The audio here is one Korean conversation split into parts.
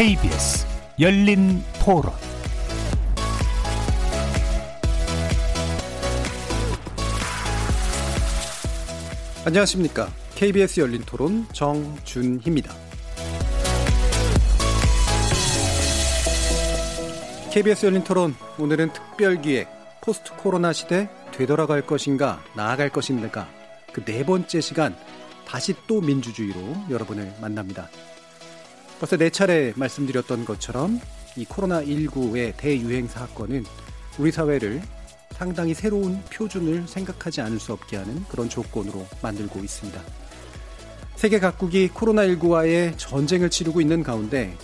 KBS 열린 토론 안녕하십니까. KBS 열린 토론 정준희입니다. KBS 열린 토론 오늘은 특별 기획 포스트 코로나 시대 되돌아갈 것인가 나아갈 것인가 그 네 번째 시간 다시 또 민주주의로 여러분을 만납니다. 벌써 네 차례 말씀드렸던 것처럼 이 코로나19의 대유행 사건은 우리 사회를 상당히 새로운 표준을 생각하지 않을 수 없게 하는 그런 조건으로 만들고 있습니다. 세계 각국이 코로나19와의 전쟁을 치르고 있는 가운데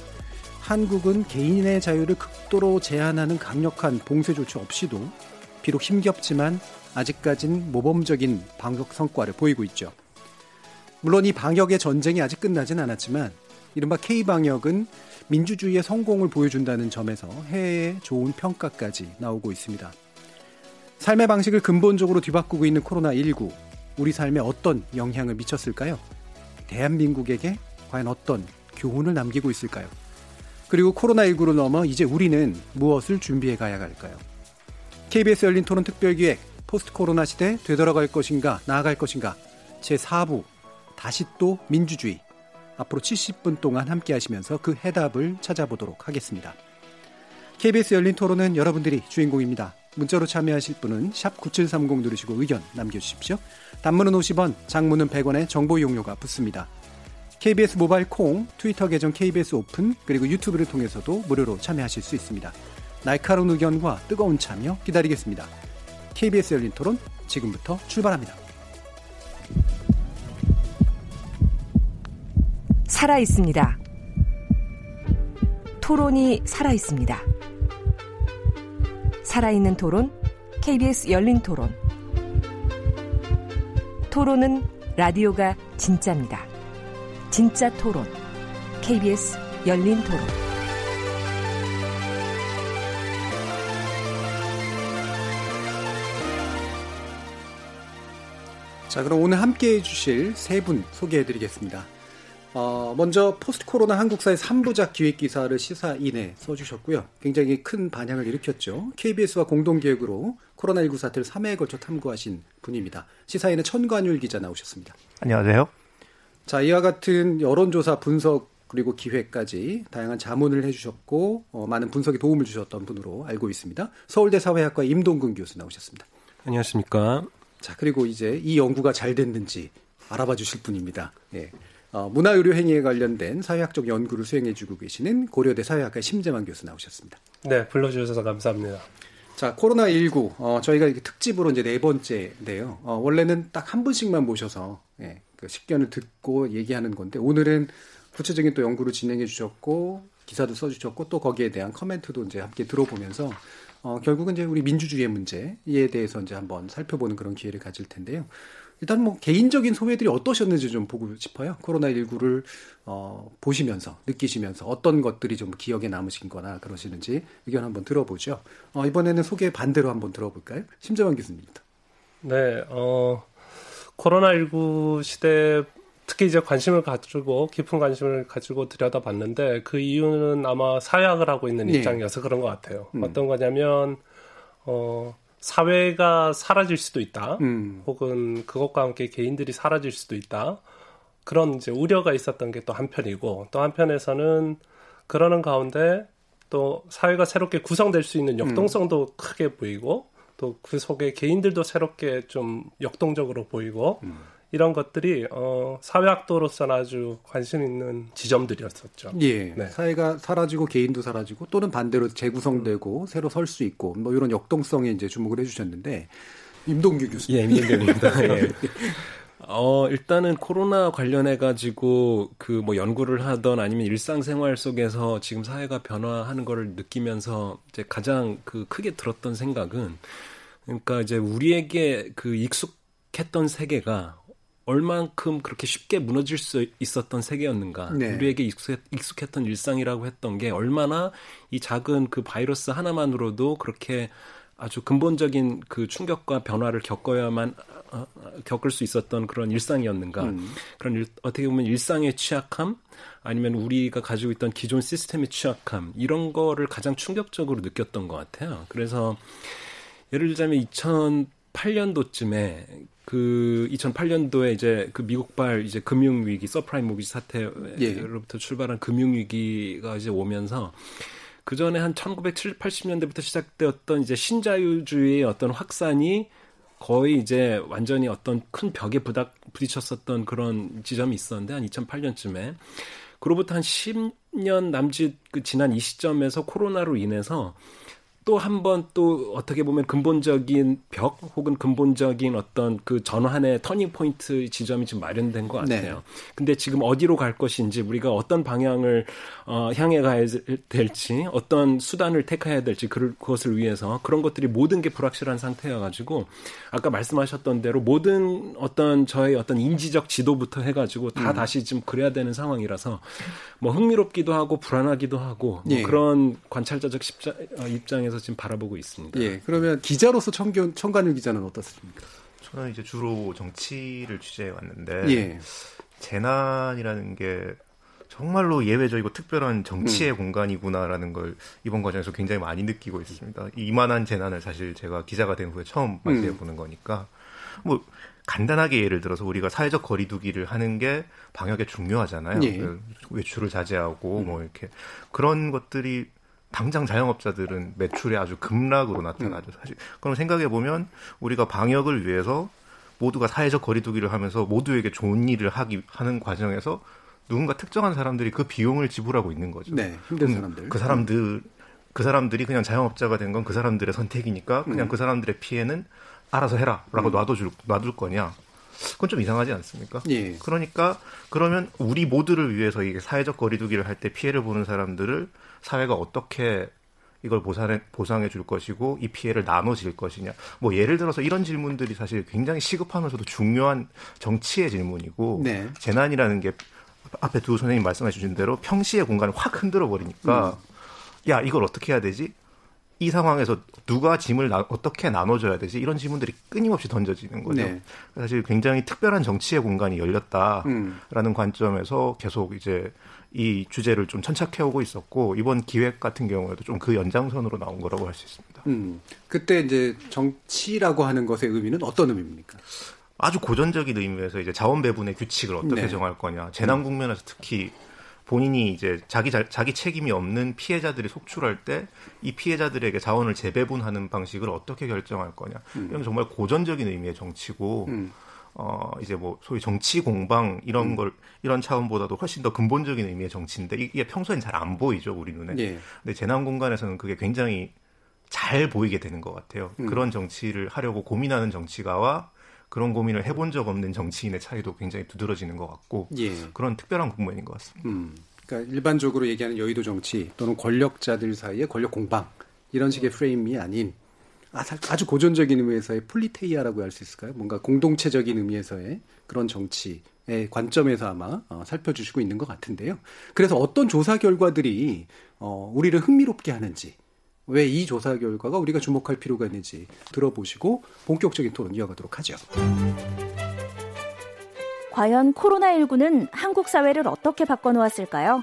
한국은 개인의 자유를 극도로 제한하는 강력한 봉쇄 조치 없이도 비록 힘겹지만 아직까진 모범적인 방역 성과를 보이고 있죠. 물론 이 방역의 전쟁이 아직 끝나진 않았지만 이른바 K방역은 민주주의의 성공을 보여준다는 점에서 해외의 좋은 평가까지 나오고 있습니다. 삶의 방식을 근본적으로 뒤바꾸고 있는 코로나19, 우리 삶에 어떤 영향을 미쳤을까요? 대한민국에게 과연 어떤 교훈을 남기고 있을까요? 그리고 코로나19로 넘어 이제 우리는 무엇을 준비해 가야 할까요? KBS 열린 토론 특별기획 포스트 코로나 시대 되돌아갈 것인가 나아갈 것인가 제 4부 다시 또 민주주의 앞으로 70분 동안 함께 하시면서 그 해답을 찾아보도록 하겠습니다. KBS 열린 토론은 여러분들이 주인공입니다. 문자로 참여하실 분은 9730 누르시고 의견 남겨주십시오. 단문은 50원, 장문은 100원의 정보 이용료가 붙습니다. KBS 모바일 콩, 트위터 계정 KBS 오픈, 그리고 유튜브를 통해서도 무료로 참여하실 수 있습니다. 날카로운 의견과 뜨거운 참여 기다리겠습니다. KBS 열린 토론 지금부터 출발합니다. 살아 있습니다. 토론이 살아 있습니다. 살아있는 토론, KBS 열린 토론. 토론은 라디오가 진짜입니다. 진짜 토론, KBS 열린 토론. 자, 그럼 오늘 함께 해주실 세 분 소개해 드리겠습니다. 어, 먼저 포스트 코로나 한국사의 3부작 기획 기사를 시사인에 써주셨고요. 굉장히 큰 반향을 일으켰죠. KBS와 공동 기획으로 코로나19 사태를 3회에 걸쳐 탐구하신 분입니다. 시사인의 천관율 기자 나오셨습니다. 안녕하세요. 자, 이와 같은 여론조사 분석 그리고 기획까지 다양한 자문을 해주셨고 어, 많은 분석에 도움을 주셨던 분으로 알고 있습니다. 서울대 사회학과 임동근 교수 나오셨습니다. 안녕하십니까. 자, 그리고 이제 이 연구가 잘 됐는지 알아봐 주실 분입니다. 예. 어, 문화의료 행위에 관련된 사회학적 연구를 수행해주고 계시는 고려대 사회학과 심재만 교수 나오셨습니다. 네, 불러주셔서 감사합니다. 자, 코로나19, 어, 저희가 특집으로 이제 네 번째인데요. 어, 원래는 딱 한 분씩만 모셔서, 예, 그 식견을 듣고 얘기하는 건데, 오늘은 구체적인 또 연구를 진행해 주셨고, 기사도 써 주셨고, 또 거기에 대한 커멘트도 이제 함께 들어보면서, 어, 결국은 이제 우리 민주주의의 문제에 대해서 이제 한번 살펴보는 그런 기회를 가질 텐데요. 일단 뭐 개인적인 소회들이 어떠셨는지 좀 보고 싶어요. 코로나19를 어, 보시면서 느끼시면서 어떤 것들이 좀 기억에 남으신 거나 그러시는지 의견 한번 들어보죠. 어, 이번에는 소개 반대로 한번 들어볼까요? 심재환 교수님부터. 네, 어, 코로나19 시대 특히 이제 관심을 가지고 깊은 관심을 가지고 들여다봤는데 그 이유는 아마 사회학을 하고 있는 네. 입장이어서 그런 것 같아요. 음. 어떤 거냐면 어 사회가 사라질 수도 있다. 음. 혹은 그것과 함께 개인들이 사라질 수도 있다. 그런 이제 우려가 있었던 게 또 한편이고 또 한편에서는 그러는 가운데 또 사회가 새롭게 구성될 수 있는 역동성도 음. 크게 보이고 또 그 속에 개인들도 새롭게 좀 역동적으로 보이고 음. 이런 것들이 어, 사회학도로서는 아주 관심 있는 지점들이었었죠. 예. 네. 사회가 사라지고 개인도 사라지고 또는 반대로 재구성되고 음. 새로 설 수 있고 뭐 이런 역동성에 이제 주목을 해주셨는데 임동규 교수님. 예, 임동규입니다. 예. 어, 일단은 코로나 관련해 가지고 그 뭐 연구를 하던 아니면 일상생활 속에서 지금 사회가 변화하는 거를 느끼면서 이제 가장 그 크게 들었던 생각은 그러니까 이제 우리에게 그 익숙했던 세계가 얼만큼 그렇게 쉽게 무너질 수 있었던 세계였는가. 네. 우리에게 익숙했, 익숙했 던 일상이라고 했던 게 얼마나 이 작은 그 바이러스 하나만으로도 그렇게 아주 근본적인 그 충격과 변화를 겪어야만 어, 겪을 수 있었던 그런 일상이었는가 음. 그런 일, 어떻게 보면 일상의 취약함 아니면 우리가 가지고 있던 기존 시스템의 취약함 이런 거를 가장 충격적으로 느꼈던 것 같아요. 그래서 예를 들자면 2008년도쯤에 그 2008년도에 이제 그 미국발 이제 금융 위기 서브프라임 모기지 사태로부터 예. 출발한 금융 위기가 이제 오면서 그 전에 한 1970, 80년대부터 시작되었던 이제 신자유주의의 어떤 확산이 거의 이제 완전히 어떤 큰 벽에 부닥 부딪혔었던 그런 지점이 있었는데 한 2008년쯤에 그로부터 한 10년 남짓 그 지난 이 시점에서 코로나로 인해서 또 한 번 또 어떻게 보면 근본적인 벽 혹은 근본적인 어떤 그 전환의 터닝 포인트 지점이 지금 마련된 것 같아요. 네. 근데 지금 어디로 갈 것인지 우리가 어떤 방향을 어, 향해 가야 될지 어떤 수단을 택해야 될지 그, 그것을 위해서 그런 것들이 모든 게 불확실한 상태여 가지고 아까 말씀하셨던 대로 모든 어떤 저의 어떤 인지적 지도부터 해 가지고 다 음. 다시 좀 그래야 되는 상황이라서 뭐 흥미롭기도 하고 불안하기도 하고 뭐 예. 그런 관찰자적 입장에서 입장에서 지금 바라보고 있습니다. 예. 그러면 기자로서 청견, 청관일 기자는 어떻습니까? 저는 이제 주로 정치를 취재해 왔는데 예. 재난이라는 게 정말로 예외적이고 특별한 정치의 음. 공간이구나라는 걸 이번 과정에서 굉장히 많이 느끼고 있습니다. 이만한 재난을 사실 제가 기자가 된 후에 처음 맞이해 음. 보는 음. 거니까 뭐 간단하게 예를 들어서 우리가 사회적 거리두기를 하는 게 방역에 중요하잖아요. 예. 그 외출을 자제하고 음. 뭐 이렇게 그런 것들이 당장 자영업자들은 매출이 아주 급락으로 나타나죠. 사실 그럼 생각해 보면 우리가 방역을 위해서 모두가 사회적 거리두기를 하면서 모두에게 좋은 일을 하기 하는 과정에서 누군가 특정한 사람들이 그 비용을 지불하고 있는 거죠. 네, 힘든 사람들. 그 사람들 그 사람들이 그냥 자영업자가 된 건 그 사람들의 선택이니까 그냥 음. 그 사람들의 피해는 알아서 해라라고 음. 놔둬줄 놔둘 거냐? 그건 좀 이상하지 않습니까? 예. 그러니까 그러면 우리 모두를 위해서 이게 사회적 거리두기를 할 때 피해를 보는 사람들을 사회가 어떻게 이걸 보상해, 보상해 줄 것이고 이 피해를 나눠질 것이냐. 뭐 예를 들어서 이런 질문들이 사실 굉장히 시급하면서도 중요한 정치의 질문이고 네. 재난이라는 게 앞에 두 선생님 말씀해 주신 대로 평시의 공간을 확 흔들어 버리니까 음. 야 이걸 어떻게 해야 되지? 이 상황에서 누가 짐을 나, 어떻게 나눠줘야 되지? 이런 질문들이 끊임없이 던져지는 거죠. 네. 사실 굉장히 특별한 정치의 공간이 열렸다라는 음. 관점에서 계속 이제 이 주제를 좀 천착해오고 있었고 이번 기획 같은 경우에도 좀 그 연장선으로 나온 거라고 할 수 있습니다. 음, 그때 이제 정치라고 하는 것의 의미는 어떤 의미입니까? 아주 고전적인 의미에서 이제 자원 배분의 규칙을 어떻게 네. 정할 거냐, 재난 국면에서 특히 본인이 이제 자기 자기 책임이 없는 피해자들이 속출할 때 이 피해자들에게 자원을 재배분하는 방식을 어떻게 결정할 거냐, 음. 이건 정말 고전적인 의미의 정치고. 음. 어 이제 뭐 소위 정치 공방 이런 음. 걸 이런 차원보다도 훨씬 더 근본적인 의미의 정치인데 이게 평소엔 잘 안 보이죠 우리 눈에. 예. 근데 재난 공간에서는 그게 굉장히 잘 보이게 되는 것 같아요. 음. 그런 정치를 하려고 고민하는 정치가와 그런 고민을 해본 적 없는 정치인의 차이도 굉장히 두드러지는 것 같고 예. 그런 특별한 국면인 것 같습니다. 음. 그러니까 일반적으로 얘기하는 여의도 정치 또는 권력자들 사이의 권력 공방 이런 식의 프레임이 아닌 아, 아주 고전적인 의미에서의 politeia라고 할 수 있을까요? 뭔가 공동체적인 의미에서의 그런 정치의 관점에서 아마 어, 살펴주시고 있는 것 같은데요. 그래서 어떤 조사 결과들이 어, 우리를 흥미롭게 하는지 왜 이 조사 결과가 우리가 주목할 필요가 있는지 들어보시고 본격적인 토론 이어가도록 하죠. 과연 코로나19는 한국 사회를 어떻게 바꿔놓았을까요?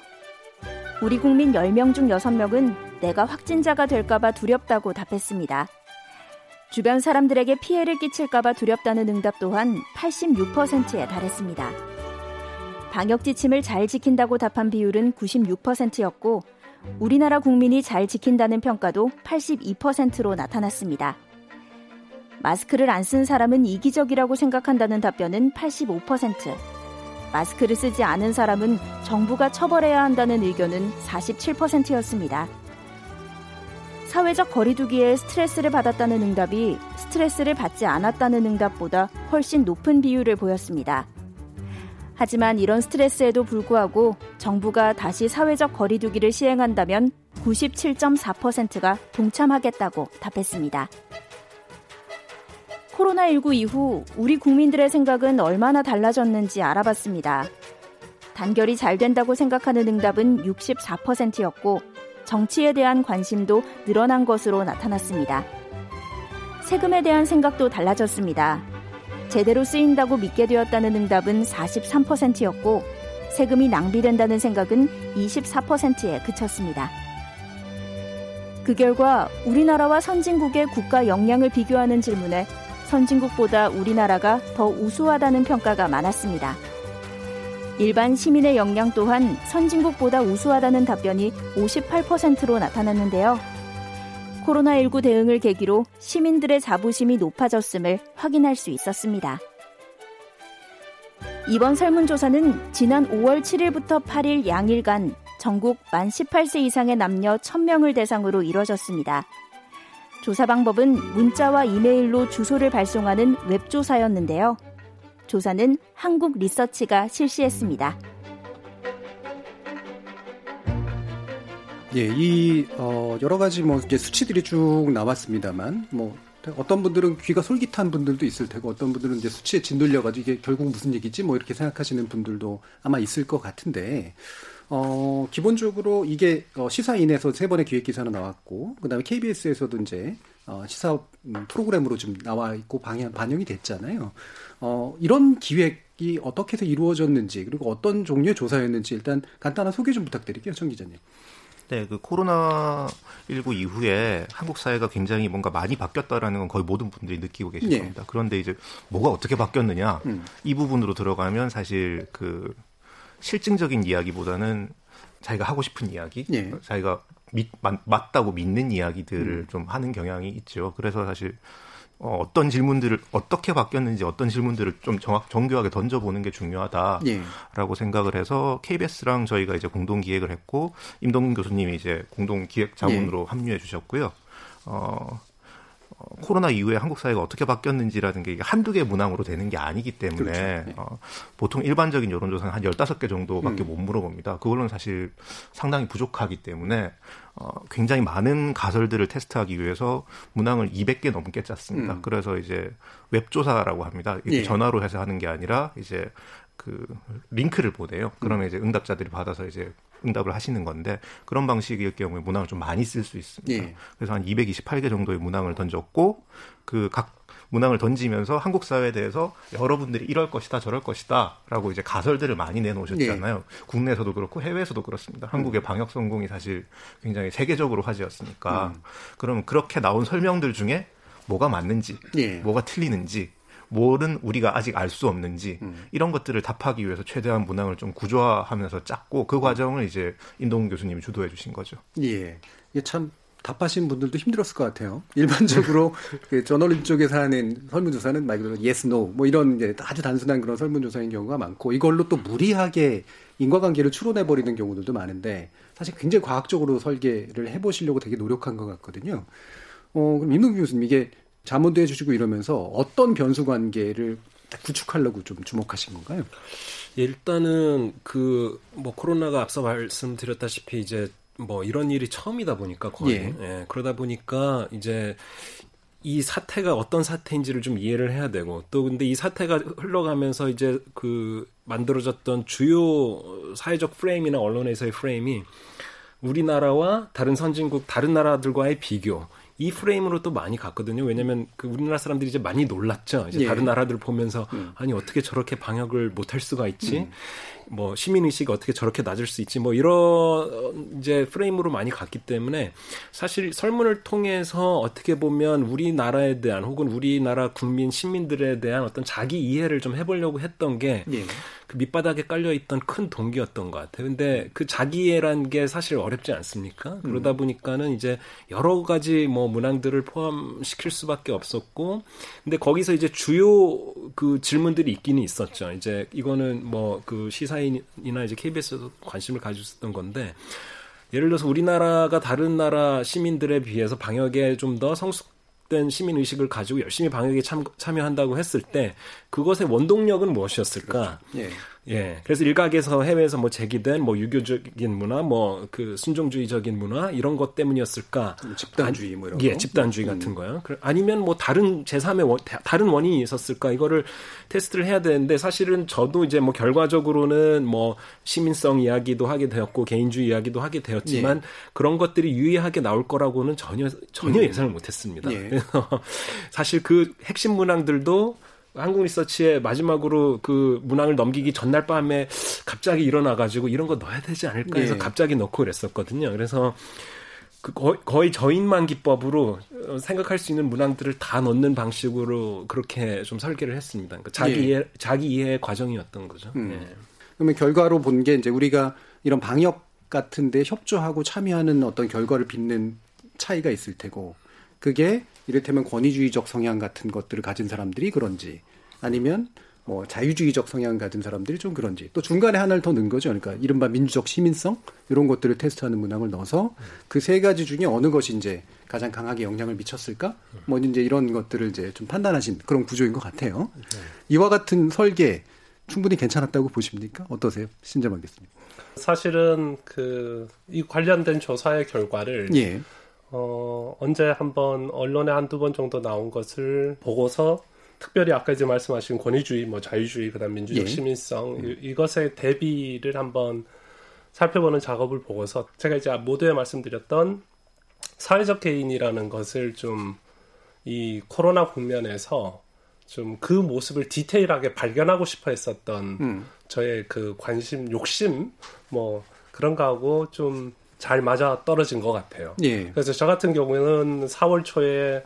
우리 국민 10명 중 6명은 내가 확진자가 될까봐 두렵다고 답했습니다. 주변 사람들에게 피해를 끼칠까봐 두렵다는 응답 또한 86%에 달했습니다. 방역 지침을 잘 지킨다고 답한 비율은 96%였고, 우리나라 국민이 잘 지킨다는 평가도 82%로 나타났습니다. 마스크를 안 쓴 사람은 이기적이라고 생각한다는 답변은 85%, 마스크를 쓰지 않은 사람은 정부가 처벌해야 한다는 의견은 47%였습니다. 사회적 거리두기에 스트레스를 받았다는 응답이 스트레스를 받지 않았다는 응답보다 훨씬 높은 비율을 보였습니다. 하지만 이런 스트레스에도 불구하고 정부가 다시 사회적 거리두기를 시행한다면 97.4%가 동참하겠다고 답했습니다. 코로나19 이후 우리 국민들의 생각은 얼마나 달라졌는지 알아봤습니다. 단결이 잘 된다고 생각하는 응답은 64%였고 정치에 대한 관심도 늘어난 것으로 나타났습니다. 세금에 대한 생각도 달라졌습니다. 제대로 쓰인다고 믿게 되었다는 응답은 43%였고 세금이 낭비된다는 생각은 24%에 그쳤습니다. 그 결과 우리나라와 선진국의 국가 역량을 비교하는 질문에 선진국보다 우리나라가 더 우수하다는 평가가 많았습니다. 일반 시민의 역량 또한 선진국보다 우수하다는 답변이 58%로 나타났는데요. 코로나19 대응을 계기로 시민들의 자부심이 높아졌음을 확인할 수 있었습니다. 이번 설문조사는 지난 5월 7일부터 8일 양일간 전국 만 18세 이상의 남녀 1000명을 대상으로 이뤄졌습니다. 조사 방법은 문자와 이메일로 주소를 발송하는 웹조사였는데요. 조사는 한국 리서치가 실시했습니다. 예, 이 어, 여러 가지 뭐 이제 수치들이 쭉 나왔습니다만 뭐 어떤 분들은 귀가 솔깃한 분들도 있을 테고 어떤 분들은 이제 수치에 진돌려가지고 이게 결국 무슨 얘기지 뭐 이렇게 생각하시는 분들도 아마 있을 것 같은데 어, 기본적으로 이게 어, 시사인에서 세 번의 기획 기사는 나왔고 그다음에 KBS에서도 이제 어, 시사 음, 프로그램으로 좀 나와 있고 방향 반영이 됐잖아요. 어, 이런 기획이 어떻게 해서 이루어졌는지 그리고 어떤 종류의 조사였는지 일단 간단한 소개 좀 부탁드릴게요, 정 기자님. 네, 그 코로나 19 이후에 한국 사회가 굉장히 뭔가 많이 바뀌었다라는 건 거의 모든 분들이 느끼고 계실 네. 겁니다. 그런데 이제 뭐가 어떻게 바뀌었느냐 음. 이 부분으로 들어가면 사실 그 실증적인 이야기보다는 자기가 하고 싶은 이야기, 네. 자기가 믿, 맞, 다고 믿는 이야기들을 음. 좀 하는 경향이 있죠. 그래서 사실 어, 어떤 질문들을 어떻게 바뀌었는지 어떤 질문들을 좀 정확 정교하게 던져보는 게 중요하다라고 예. 생각을 해서 KBS랑 저희가 이제 공동 기획을 했고 임동근 교수님이 이제 공동 기획 자문으로 예. 합류해 주셨고요. 어, 어, 코로나 이후에 한국 사회가 어떻게 바뀌었는지라는 게 한두 개 문항으로 되는 게 아니기 때문에 그렇죠. 네. 어, 보통 일반적인 여론조사는 한 열다섯 개 정도밖에 음. 못 물어봅니다. 그걸로는 사실 상당히 부족하기 때문에 어, 굉장히 많은 가설들을 테스트하기 위해서 문항을 200개 넘게 짰습니다. 음. 그래서 이제 웹조사라고 합니다. 예. 전화로 해서 하는 게 아니라 이제 그 링크를 보내요. 그러면 음. 이제 응답자들이 받아서 이제 응답을 하시는 건데 그런 방식일 경우에 문항을 좀 많이 쓸 수 있습니다. 예. 그래서 한 228개 정도의 문항을 던졌고 그각 문항을 던지면서 한국 사회에 대해서 여러분들이 이럴 것이다 저럴 것이다라고 이제 가설들을 많이 내놓으셨잖아요. 예. 국내에서도 그렇고 해외에서도 그렇습니다. 한국의 음. 방역 성공이 사실 굉장히 세계적으로 화제였으니까 음. 그럼 그렇게 나온 설명들 중에 뭐가 맞는지, 예. 뭐가 틀리는지 뭐는 우리가 아직 알 수 없는지 음. 이런 것들을 답하기 위해서 최대한 문항을 좀 구조화하면서 짰고 그 과정을 이제 임동훈 교수님이 주도해 주신 거죠. 예. 이게 참 답하신 분들도 힘들었을 것 같아요. 일반적으로 그 저널림 쪽에서 하는 설문조사는 말 그대로 yes, no 뭐 이런 이제 아주 단순한 그런 설문조사인 경우가 많고 이걸로 또 무리하게 인과관계를 추론해 버리는 경우들도 많은데 사실 굉장히 과학적으로 설계를 해보시려고 되게 노력한 것 같거든요. 어, 그럼 임동규 교수님 이게 자문도 해주시고 이러면서 어떤 변수 관계를 구축하려고 좀 주목하신 건가요? 일단은 그 뭐 코로나가 앞서 말씀드렸다시피 이제 뭐 이런 일이 처음이다 보니까 거의 예. 예, 그러다 보니까 이제 이 사태가 어떤 사태인지를 좀 이해를 해야 되고 또 근데 이 사태가 흘러가면서 이제 그 만들어졌던 주요 사회적 프레임이나 언론에서의 프레임이 우리나라와 다른 선진국 다른 나라들과의 비교 이 프레임으로 또 많이 갔거든요. 왜냐하면 그 우리나라 사람들이 이제 많이 놀랐죠. 이제 예. 다른 나라들 보면서 음. 아니 어떻게 저렇게 방역을 못할 수가 있지? 음. 뭐 시민 의식이 어떻게 저렇게 낮을 수 있지? 뭐 이런 이제 프레임으로 많이 갔기 때문에 사실 설문을 통해서 어떻게 보면 우리나라에 대한 혹은 우리나라 국민 시민들에 대한 어떤 자기 이해를 좀 해보려고 했던 게 예. 그 밑바닥에 깔려 있던 큰 동기였던 것 같아요. 근데 그 자기애란 게 사실 어렵지 않습니까? 그러다 음. 보니까는 이제 여러 가지 뭐 문항들을 포함시킬 수밖에 없었고, 근데 거기서 이제 주요 그 질문들이 있기는 있었죠. 이제 이거는 뭐 그 시사 인이나 이제 KBS에서 관심을 가졌었던 건데, 예를 들어서 우리나라가 다른 나라 시민들에 비해서 방역에 좀 더 성숙 된 시민 의식을 가지고 열심히 방역에 참, 참여한다고 했을 때 그것의 원동력은 무엇이었을까? 그렇죠. 예. 예. 그래서 일각에서 해외에서 뭐 제기된 뭐 유교적인 문화, 뭐 그 순종주의적인 문화 이런 것 때문이었을까? 뭐 집단주의 뭐 이런 예, 집단주의 음. 같은 거요. 아니면 뭐 다른 제3의 원, 다른 원인이 있었을까? 이거를 테스트를 해야 되는데 사실은 저도 이제 뭐 결과적으로는 뭐 시민성 이야기도 하게 되었고 개인주의 이야기도 하게 되었지만 예. 그런 것들이 유의하게 나올 거라고는 전혀 전혀 음. 예상을 못 했습니다. 예. 그래서 사실 그 핵심 문항들도 한국 리서치의 마지막으로 그 문항을 넘기기 전날 밤에 갑자기 일어나가지고 이런 거 넣어야 되지 않을까 해서 네. 갑자기 넣고 그랬었거든요. 그래서 그 거의, 거의 저인만 기법으로 생각할 수 있는 문항들을 다 넣는 방식으로 그렇게 좀 설계를 했습니다. 그러니까 자기 예. 이해, 자기 이해 과정이었던 거죠. 음. 예. 그러면 결과로 본 게 이제 우리가 이런 방역 같은데 협조하고 참여하는 어떤 결과를 빚는 차이가 있을 테고 그게 이를테면 권위주의적 성향 같은 것들을 가진 사람들이 그런지 아니면 뭐 자유주의적 성향 가진 사람들이 좀 그런지 또 중간에 하나를 더 넣은 거죠. 그러니까 이른바 민주적 시민성 이런 것들을 테스트하는 문항을 넣어서 그 세 가지 중에 어느 것이 이제 가장 강하게 영향을 미쳤을까? 뭐 이제 이런 것들을 이제 좀 판단하신 그런 구조인 것 같아요. 이와 같은 설계 충분히 괜찮았다고 보십니까? 어떠세요? 신점하겠습니다. 사실은 그 이 관련된 조사의 결과를 예. 어, 언제 한번 언론에 한두 번 정도 나온 것을 보고서 특별히 아까 이제 말씀하신 권위주의, 뭐 자유주의, 그다음 민주적 예. 시민성 음. 이, 것의 대비를 한번 살펴보는 작업을 보고서 제가 이제 모두에 말씀드렸던 사회적 개인이라는 것을 좀 이 코로나 국면에서 좀 그 모습을 디테일하게 발견하고 싶어 했었던 음. 저의 그 관심, 욕심 뭐 그런 거하고 좀 잘 맞아 떨어진 것 같아요. 예. 그래서 저 같은 경우에는 4월 초에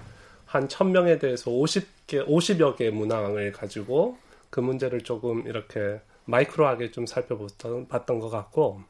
한 1000명에 대해서 50개, 50여 개 문항을 가지고 그 문제를 조금 이렇게 마이크로하게 좀 살펴봤던 봤던 것 같고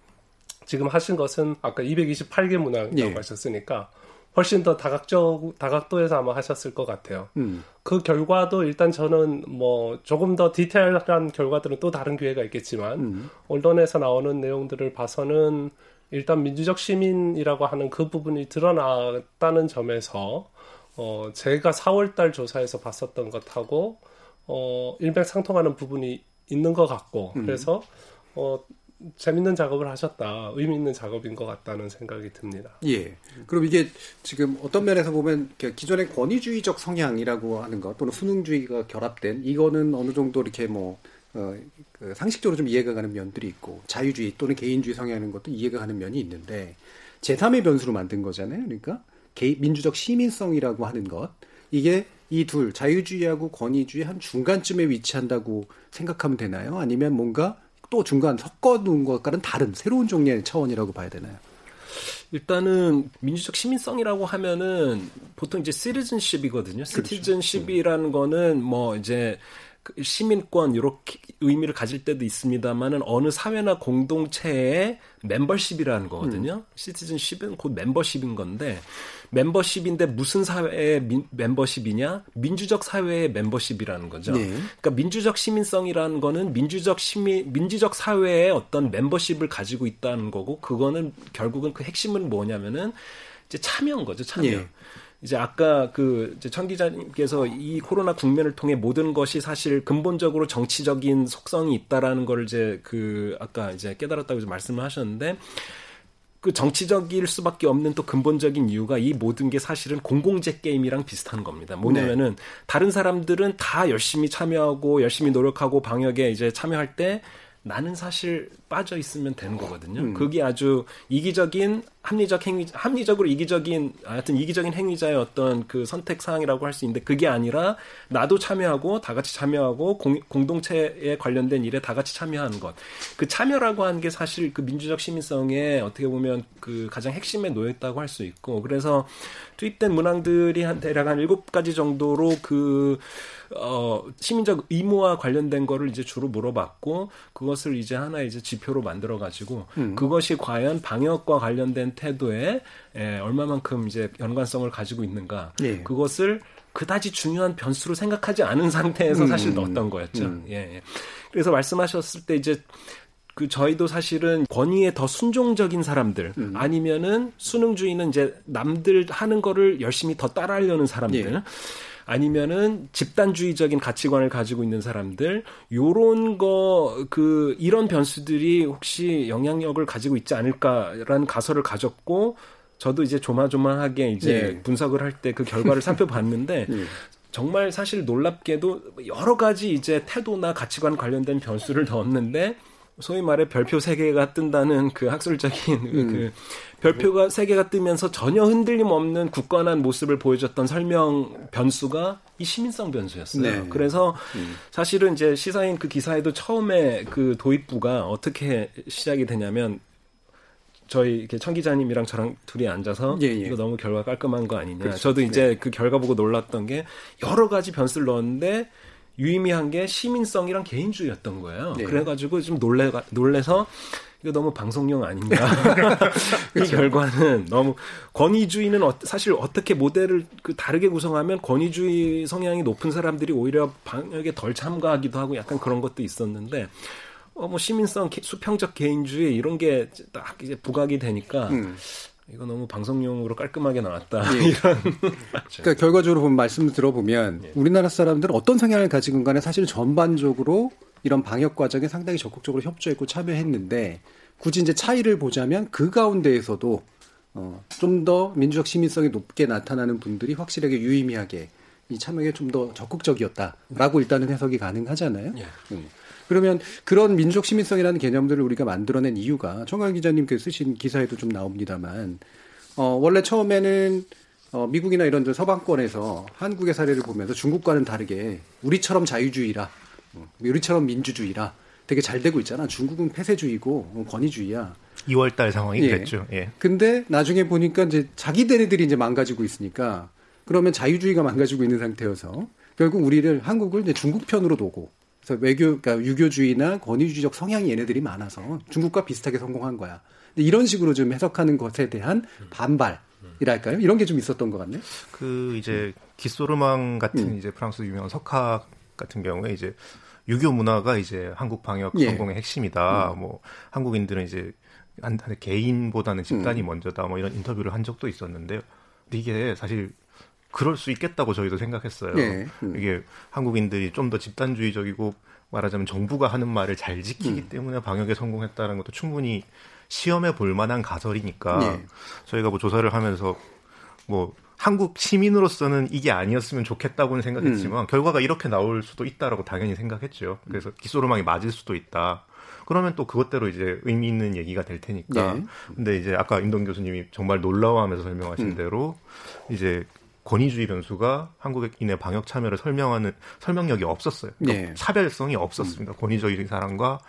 지금 하신 것은 아까 228개 문항이라고 예. 하셨으니까 훨씬 더 다각적 다각도에서 아마 하셨을 것 같아요. 음. 그 결과도 일단 저는 뭐 조금 더 디테일한 결과들은 또 다른 기회가 있겠지만 음. 언론에서 나오는 내용들을 봐서는 일단 민주적 시민이라고 하는 그 부분이 드러났다는 점에서 어 제가 4월달 조사에서 봤었던 것하고 어 일맥상통하는 부분이 있는 것 같고 음. 그래서 어 재밌는 작업을 하셨다. 의미 있는 작업인 것 같다는 생각이 듭니다. 예. 그럼 이게 지금 어떤 면에서 보면 기존의 권위주의적 성향이라고 하는 것 또는 수능주의가 결합된 이거는 어느 정도 이렇게 뭐 어, 그 상식적으로 좀 이해가 가는 면들이 있고 자유주의 또는 개인주의 성향하는 것도 이해가 가는 면이 있는데 제3의 변수로 만든 거잖아요. 그러니까 개, 민주적 시민성이라고 하는 것 이게 이 둘 자유주의하고 권위주의 한 중간쯤에 위치한다고 생각하면 되나요? 아니면 뭔가 또 중간 섞어놓은 것과는 다른 새로운 종류의 차원이라고 봐야 되나요? 일단은 민주적 시민성이라고 하면은 보통 이제 시리즌십이거든요. 시티즌십이라는 그렇죠. 거는 뭐 이제 그 시민권 이렇게 의미를 가질 때도 있습니다만은 어느 사회나 공동체의 멤버십이라는 거거든요. 음. 시티즌십은 곧 멤버십인 건데 멤버십인데 무슨 사회의 민, 멤버십이냐? 민주적 사회의 멤버십이라는 거죠. 네. 그러니까 민주적 시민성이라는 거는 민주적 시민 민주적 사회의 어떤 멤버십을 가지고 있다는 거고 그거는 결국은 그 핵심은 뭐냐면은 이제 참여인 거죠. 참여. 네. 이제 아까 그 이제 천 기자님께서 이 코로나 국면을 통해 모든 것이 사실 근본적으로 정치적인 속성이 있다라는 걸 이제 그 아까 이제 깨달았다고 이제 말씀을 하셨는데 그 정치적일 수밖에 없는 또 근본적인 이유가 이 모든 게 사실은 공공재 게임이랑 비슷한 겁니다. 뭐냐면은 네. 다른 사람들은 다 열심히 참여하고 열심히 노력하고 방역에 이제 참여할 때 나는 사실 빠져 있으면 되는 거거든요. 음. 그게 아주 이기적인 합리적 행위, 합리적으로 이기적인 하여튼 이기적인 행위자의 어떤 그 선택 사항이라고 할 수 있는데 그게 아니라 나도 참여하고 다 같이 참여하고 공, 공동체에 관련된 일에 다 같이 참여하는 것. 그 참여라고 하는 게 사실 그 민주적 시민성에 어떻게 보면 그 가장 핵심에 놓여 있다고 할 수 있고 그래서 투입된 문항들이 한 대략 한 일곱 가지 정도로 그 어, 시민적 의무와 관련된 거를 이제 주로 물어봤고 그것을 이제 하나 이제 지표로 만들어 가지고 음. 그것이 과연 방역과 관련된 태도에 에, 얼마만큼 이제 연관성을 가지고 있는가 예. 그것을 그다지 중요한 변수로 생각하지 않은 상태에서 음. 사실 넣었던 거였죠. 음. 예, 예. 그래서 말씀하셨을 때 이제 그 저희도 사실은 권위에 더 순종적인 사람들 음. 아니면은 수능주의는 이제 남들 하는 거를 열심히 더 따라하려는 사람들 예. 아니면은 집단주의적인 가치관을 가지고 있는 사람들 요런 거 그 이런 변수들이 혹시 영향력을 가지고 있지 않을까라는 가설을 가졌고 저도 이제 조마조마하게 이제 네. 분석을 할 때 그 결과를 살펴봤는데 네. 정말 사실 놀랍게도 여러 가지 이제 태도나 가치관 관련된 변수를 넣었는데 소위 말해 별표 세 개가 뜬다는 그 학술적인 음. 그 별표가 세 개가 뜨면서 전혀 흔들림 없는 굳건한 모습을 보여줬던 설명 변수가 이 시민성 변수였어요. 네. 그래서 음. 사실은 이제 시사인 그 기사에도 처음에 그 도입부가 어떻게 시작이 되냐면 저희 이렇게 청 기자님이랑 저랑 둘이 앉아서 예, 예. 이거 너무 결과 깔끔한 거 아니냐. 그렇죠. 저도 이제 네. 그 결과 보고 놀랐던 게 여러 가지 변수를 넣었는데 유의미한 게 시민성이랑 개인주의였던 거예요. 네. 그래가지고 좀 놀래 놀래서 이거 너무 방송용 아닌가. 그 결과는 너무 권위주의는 어, 사실 어떻게 모델을 그 다르게 구성하면 권위주의 성향이 높은 사람들이 오히려 방역에 덜 참가하기도 하고 약간 그런 것도 있었는데 어, 뭐 시민성, 수평적 개인주의 이런 게 딱 이제 부각이 되니까 음. 이거 너무 방송용으로 깔끔하게 나왔다. 예. 이런. 그러니까 결과적으로 보면 말씀을 들어보면 예. 우리나라 사람들은 어떤 성향을 가지건 간에 사실 전반적으로 이런 방역 과정에 상당히 적극적으로 협조했고 참여했는데 굳이 이제 차이를 보자면 그 가운데에서도 어, 좀 더 민주적 시민성이 높게 나타나는 분들이 확실하게 유의미하게 이 참여에 좀 더 적극적이었다라고 일단은 해석이 가능하잖아요. 예. 음. 그러면 그런 민족 시민성이라는 개념들을 우리가 만들어낸 이유가 청강 기자님께서 쓰신 기사에도 좀 나옵니다만 어, 원래 처음에는 어, 미국이나 이런 서방권에서 한국의 사례를 보면서 중국과는 다르게 우리처럼 자유주의라, 어, 우리처럼 민주주의라 되게 잘 되고 있잖아. 중국은 폐쇄주의고 어, 권위주의야. 2월달 상황이 예. 됐죠. 예. 근데 나중에 보니까 이제 자기들애들이 이제 망가지고 있으니까 그러면 자유주의가 망가지고 있는 상태여서 결국 우리를 한국을 이제 중국 편으로 두고 그래서 외교, 그러니까 유교주의나 권위주의적 성향이 얘네들이 많아서 중국과 비슷하게 성공한 거야. 이런 식으로 좀 해석하는 것에 대한 반발 이랄까요? 이런 게 좀 있었던 것 같네. 그 이제 기소르망 같은 음. 이제 프랑스 유명한 석학 같은 경우에 이제 유교 문화가 이제 한국 방역 예. 성공의 핵심이다. 음. 뭐 한국인들은 이제 한 개인보다는 집단이 음. 먼저다. 뭐 이런 인터뷰를 한 적도 있었는데요. 근데 이게 사실 그럴 수 있겠다고 저희도 생각했어요. 네. 음. 이게 한국인들이 좀 더 집단주의적이고 말하자면 정부가 하는 말을 잘 지키기 음. 때문에 방역에 성공했다는 것도 충분히 시험해 볼 만한 가설이니까 네. 저희가 뭐 조사를 하면서 뭐 한국 시민으로서는 이게 아니었으면 좋겠다고는 생각했지만 음. 결과가 이렇게 나올 수도 있다라고 당연히 생각했죠. 그래서 기소로망이 맞을 수도 있다. 그러면 또 그것대로 이제 의미 있는 얘기가 될 테니까. 네. 근데 이제 아까 임동 교수님이 정말 놀라워하면서 설명하신 음. 대로 이제 권위주의 변수가 한국인의 방역 참여를 설명하는 설명력이 없었어요. 그러니까 네. 차별성이 없었습니다. 음. 권위적인 사람과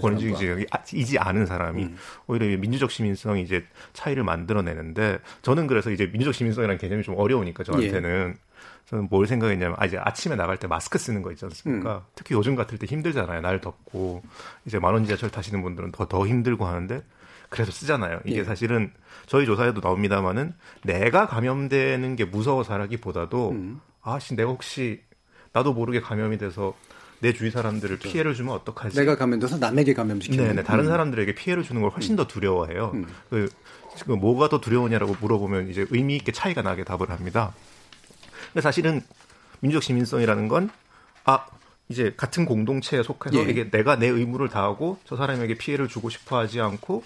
권위주의이지 않은 사람이 음. 오히려 민주적 시민성이 이제 차이를 만들어내는데 저는 그래서 이제 민주적 시민성이라는 개념이 좀 어려우니까 저한테는 네. 저는 뭘 생각했냐면 아 이제 아침에 나갈 때 마스크 쓰는 거 있지 않습니까? 음. 특히 요즘 같을 때 힘들잖아요. 날 덥고 이제 만원 지하철 타시는 분들은 더더 힘들고 하는데 그래서 쓰잖아요. 이게 예. 사실은 저희 조사에도 나옵니다만은 내가 감염되는 게 무서워서라기보다도 음. 아씨 내가 혹시 나도 모르게 감염이 돼서 내 주위 사람들을 그렇죠. 피해를 주면 어떡하지? 내가 감염돼서 남에게 감염시키는. 네네 다른 음. 사람들에게 피해를 주는 걸 훨씬 더 두려워해요. 음. 그 지금 뭐가 더 두려우냐라고 물어보면 이제 의미 있게 차이가 나게 답을 합니다. 근데 사실은 민족 시민성이라는 건 아. 이제 같은 공동체에 속해서 예. 이게 내가 내 의무를 다하고 저 사람에게 피해를 주고 싶어 하지 않고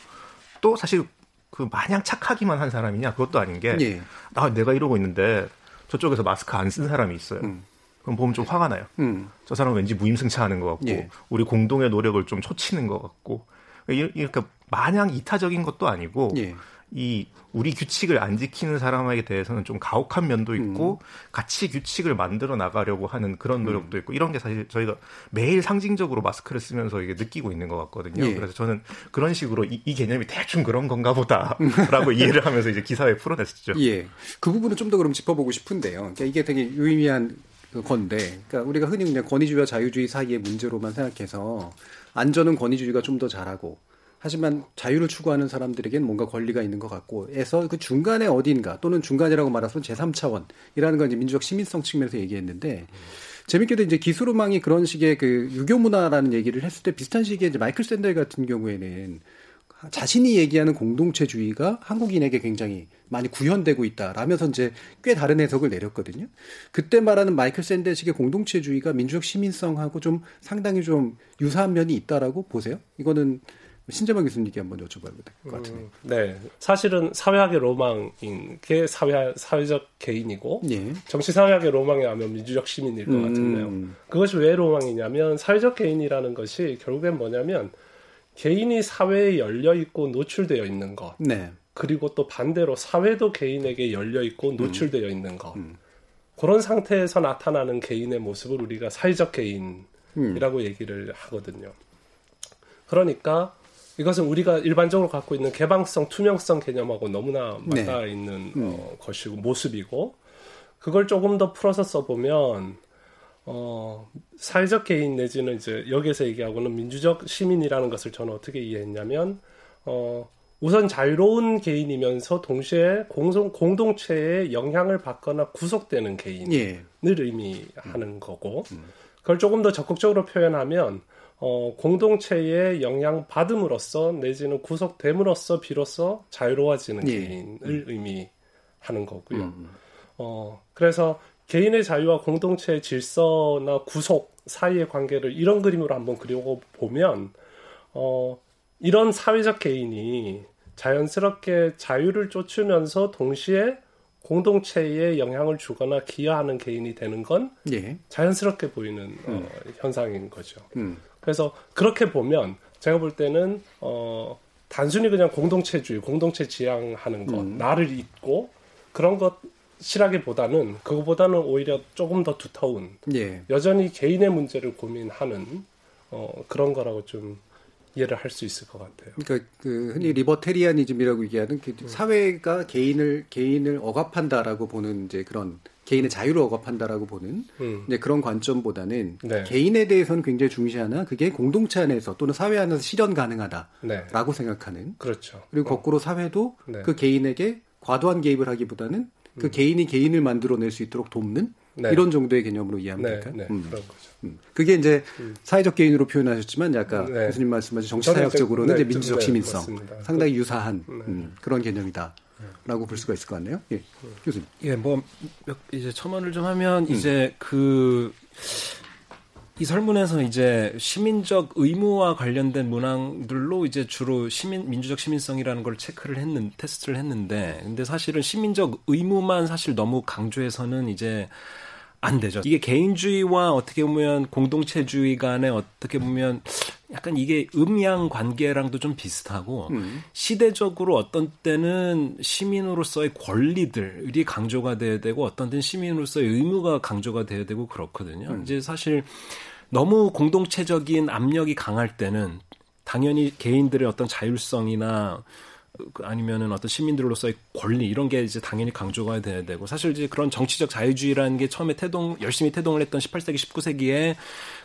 또 사실 그 마냥 착하기만 한 사람이냐 그것도 아닌 게 예. 아, 내가 이러고 있는데 저쪽에서 마스크 안 쓴 사람이 있어요. 음. 그럼 보면 좀 화가 나요. 음. 저 사람은 왠지 무임승차하는 것 같고 예. 우리 공동의 노력을 좀 초치는 것 같고 이렇게 마냥 이타적인 것도 아니고 예. 이 우리 규칙을 안 지키는 사람에게 대해서는 좀 가혹한 면도 있고 음. 같이 규칙을 만들어 나가려고 하는 그런 노력도 음. 있고 이런 게 사실 저희가 매일 상징적으로 마스크를 쓰면서 이게 느끼고 있는 것 같거든요. 예. 그래서 저는 그런 식으로 이, 이 개념이 대충 그런 건가 보다라고 이해를 하면서 이제 기사에 풀어냈었죠. 예. 그 부분은 좀 더 그럼 짚어보고 싶은데요. 그러니까 이게 되게 유의미한 건데, 그러니까 우리가 흔히 그냥 권위주의와 자유주의 사이의 문제로만 생각해서 안전은 권위주의가 좀 더 잘하고 하지만 자유를 추구하는 사람들에게는 뭔가 권리가 있는 것 같고 해서 그 중간에 어딘가 또는 중간이라고 말해서 제3차원이라는 건 이제 민주적 시민성 측면에서 얘기했는데 재밌게도 이제 기술로망이 그런 식의 그 유교 문화라는 얘기를 했을 때 비슷한 시기에 이제 마이클 샌델 같은 경우에는 자신이 얘기하는 공동체주의가 한국인에게 굉장히 많이 구현되고 있다라면서 이제 꽤 다른 해석을 내렸거든요. 그때 말하는 마이클 샌델식의 공동체주의가 민주적 시민성하고 좀 상당히 좀 유사한 면이 있다라고 보세요. 이거는 신재만 교수님께 한번 여쭤봐도 될것 같은데. 음, 네, 사실은 사회학의 로망인 게 사회 사회적 개인이고 예. 정치 사회학의 로망이 하면 민주적 시민일 것 음. 같은데요. 그것이 왜 로망이냐면 사회적 개인이라는 것이 결국엔 뭐냐면 개인이 사회에 열려 있고 노출되어 있는 것. 네. 그리고 또 반대로 사회도 개인에게 열려 있고 노출되어 음. 있는 것. 음. 그런 상태에서 나타나는 개인의 모습을 우리가 사회적 개인이라고 음. 얘기를 하거든요. 그러니까 이것은 우리가 일반적으로 갖고 있는 개방성, 투명성 개념하고 너무나 맞닿아 네. 있는 음. 어, 것이고 모습이고 그걸 조금 더 풀어서 써보면 어, 사회적 개인 내지는 이제 여기에서 얘기하고는 민주적 시민이라는 것을 저는 어떻게 이해했냐면 어, 우선 자유로운 개인이면서 동시에 공동, 공동체에 영향을 받거나 구속되는 개인을 예. 의미하는 거고 음. 그걸 조금 더 적극적으로 표현하면 어, 공동체에 영향 받음으로써 내지는 구속됨으로써 비로소 자유로워지는 예. 개인을 음. 의미하는 거고요. 음. 어, 그래서 개인의 자유와 공동체의 질서나 구속 사이의 관계를 이런 그림으로 한번 그리고 보면 어, 이런 사회적 개인이 자연스럽게 자유를 쫓으면서 동시에 공동체에 영향을 주거나 기여하는 개인이 되는 건 예. 자연스럽게 보이는 어, 음. 어, 현상인 거죠. 음. 그래서 그렇게 보면 제가 볼 때는 어, 단순히 그냥 공동체주의, 공동체 지향하는 것, 음. 나를 잊고 그런 것 실하기보다는 그거보다는 오히려 조금 더 두터운 예. 여전히 개인의 문제를 고민하는 어, 그런 거라고 좀 이해를 할 수 있을 것 같아요. 그러니까 그 흔히 리버테리아니즘이라고 얘기하는 그 음. 사회가 개인을 개인을 억압한다라고 보는 이제 그런 개인의 자유를 억압한다라고 보는 음. 이제 그런 관점보다는 네. 개인에 대해서는 굉장히 중시하나 그게 공동체 안에서 또는 사회 안에서 실현 가능하다라고 네. 생각하는 그렇죠. 그리고 거꾸로 어. 사회도 네. 그 개인에게 과도한 개입을 하기보다는 그 음. 개인이 개인을 만들어낼 수 있도록 돕는 네. 이런 정도의 개념으로 이해하면 네, 될까요? 네, 음. 그런 거죠. 음. 그게 이제 음. 사회적 개인으로 표현하셨지만 약간 네. 교수님 말씀하신 정치사역적으로는 이제 민주적 시민성 상당히 유사한 음, 그런 개념이다. 라고 볼 수가 있을 것 같네요. 예. 교수님. 예, 뭐, 이제 첨언을 좀 하면, 음. 이제 그, 이 설문에서 이제 시민적 의무와 관련된 문항들로 이제 주로 시민 민주적 시민성이라는 걸 체크를 했는 테스트를 했는데 근데 사실은 시민적 의무만 사실 너무 강조해서는 이제 안 되죠. 이게 개인주의와 어떻게 보면 공동체주의 간에 어떻게 보면 약간 이게 음양 관계랑도 좀 비슷하고 음. 시대적으로 어떤 때는 시민으로서의 권리들이 강조가 돼야 되고 어떤 때는 시민으로서의 의무가 강조가 돼야 되고 그렇거든요. 음. 이제 사실 너무 공동체적인 압력이 강할 때는 당연히 개인들의 어떤 자율성이나 그 아니면은 어떤 시민들로서의 권리 이런 게 이제 당연히 강조가 돼야 되고 사실 이제 그런 정치적 자유주의라는 게 처음에 태동 열심히 태동을 했던 18세기 19세기에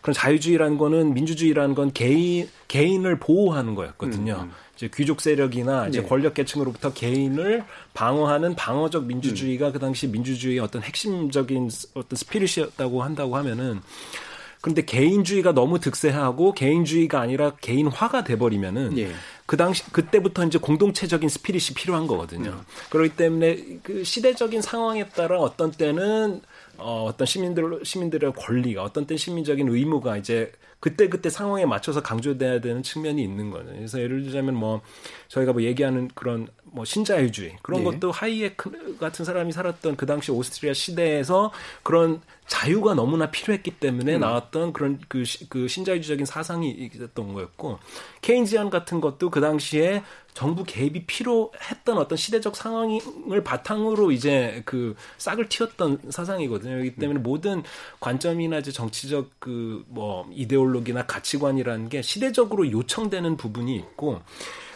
그런 자유주의라는 거는 민주주의라는 건 개인 개인을 보호하는 거였거든요. 음. 음. 이제 귀족 세력이나 이제 네. 권력 계층으로부터 개인을 방어하는 방어적 민주주의가 음. 그 당시 민주주의의 어떤 핵심적인 어떤 스피릿이었다고 한다고 하면은 그런데 개인주의가 너무 득세하고 개인주의가 아니라 개인화가 돼버리면은 예. 그 당시 그때부터 이제 공동체적인 스피릿이 필요한 거거든요. 음. 그렇기 때문에 그 시대적인 상황에 따라 어떤 때는 어, 어떤 시민들 시민들의 권리가 어떤 때 시민적인 의무가 이제 그때 그때 상황에 맞춰서 강조돼야 되는 측면이 있는 거죠. 그래서 예를 들자면 뭐 저희가 뭐 얘기하는 그런 뭐 신자유주의 그런 네. 것도 하이에크 같은 사람이 살았던 그 당시 오스트리아 시대에서 그런 자유가 너무나 필요했기 때문에 음. 나왔던 그런 그, 그 신자유주의적인 사상이 있었던 거였고 케인지안 같은 것도 그 당시에 정부 개입이 필요했던 어떤 시대적 상황을 바탕으로 이제 그 싹을 틔웠던 사상이거든요. 그렇기 때문에 음. 모든 관점이나 이제 정치적 그 뭐 이데올로기나 가치관이라는 게 시대적으로 요청되는 부분이 있고